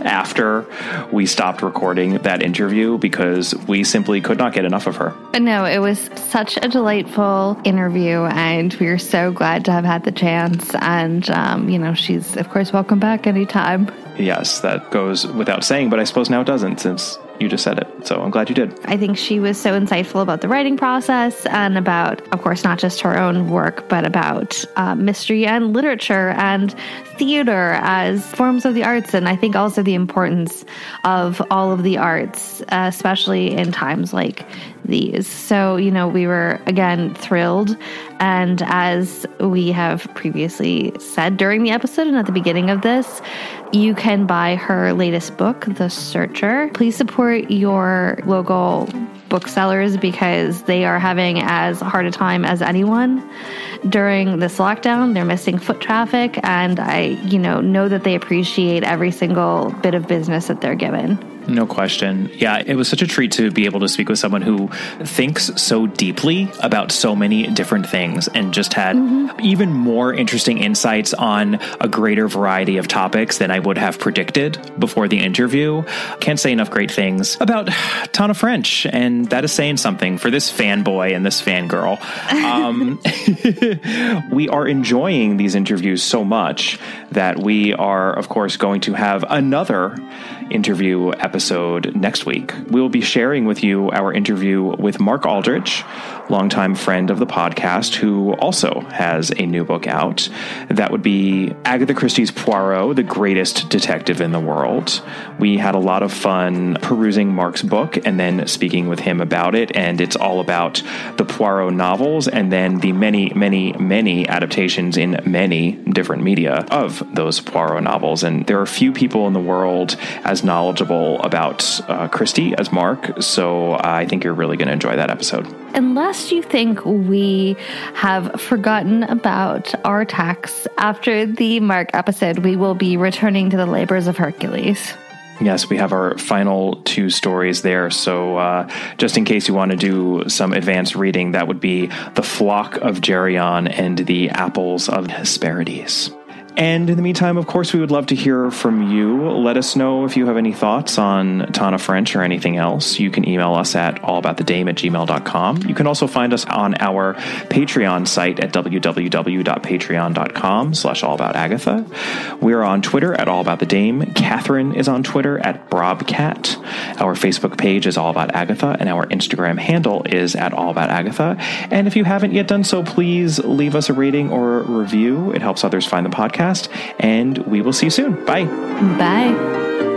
after we stopped recording that interview because we simply could not get enough of her. No, it was such a delightful interview, and we are so glad to have had the chance. And, um, you know, she's, of course, welcome back anytime. Yes, that goes without saying, but I suppose now it doesn't since you just said it. So I'm glad you did. I think she was so insightful about the writing process and about, of course, not just her own work, but about uh, mystery and literature and theater as forms of the arts. And I think also the importance of all of the arts, especially in times like these. So, you know, we were again thrilled. And as we have previously said during the episode and at the beginning of this, you can buy her latest book, The Searcher. Please support your local booksellers because they are having as hard a time as anyone during this lockdown. They're missing foot traffic and I, you know, know that they appreciate every single bit of business that they're given. No question. Yeah, it was such a treat to be able to speak with someone who thinks so deeply about so many different things and just had mm-hmm. even more interesting insights on a greater variety of topics than I would have predicted before the interview. Can't say enough great things about Tana French, and that is saying something for this fanboy and this fangirl. Um, we are enjoying these interviews so much that we are, of course, going to have another interview episode next week. We will be sharing with you our interview with Mark Aldridge, longtime friend of the podcast, who also has a new book out. That would be Agatha Christie's Poirot, the greatest detective in the world. We had a lot of fun perusing Mark's book and then speaking with him about it. And it's all about the Poirot novels and then the many, many, many adaptations in many different media of those Poirot novels. And there are few people in the world as knowledgeable about uh, Christie as Mark. So I think you're really going to enjoy that episode. Unless you think we have forgotten about our tax after the Mark episode, we will be returning to the labors of Hercules. Yes, we have our final two stories there. So, uh, just in case you want to do some advanced reading, that would be The Flock of Geryon and The Apples of Hesperides. And in the meantime, of course, we would love to hear from you. Let us know if you have any thoughts on Tana French or anything else. You can email us at allaboutthedame at gmail.com. You can also find us on our Patreon site at www.patreon.com slash allaboutagatha. We're on Twitter at allaboutthedame. Catherine is on Twitter at brobcat. Our Facebook page is All About Agatha, and our Instagram handle is at All About Agatha. And if you haven't yet done so, please leave us a rating or a review. It helps others find the podcast podcast, and we will see you soon. Bye. Bye.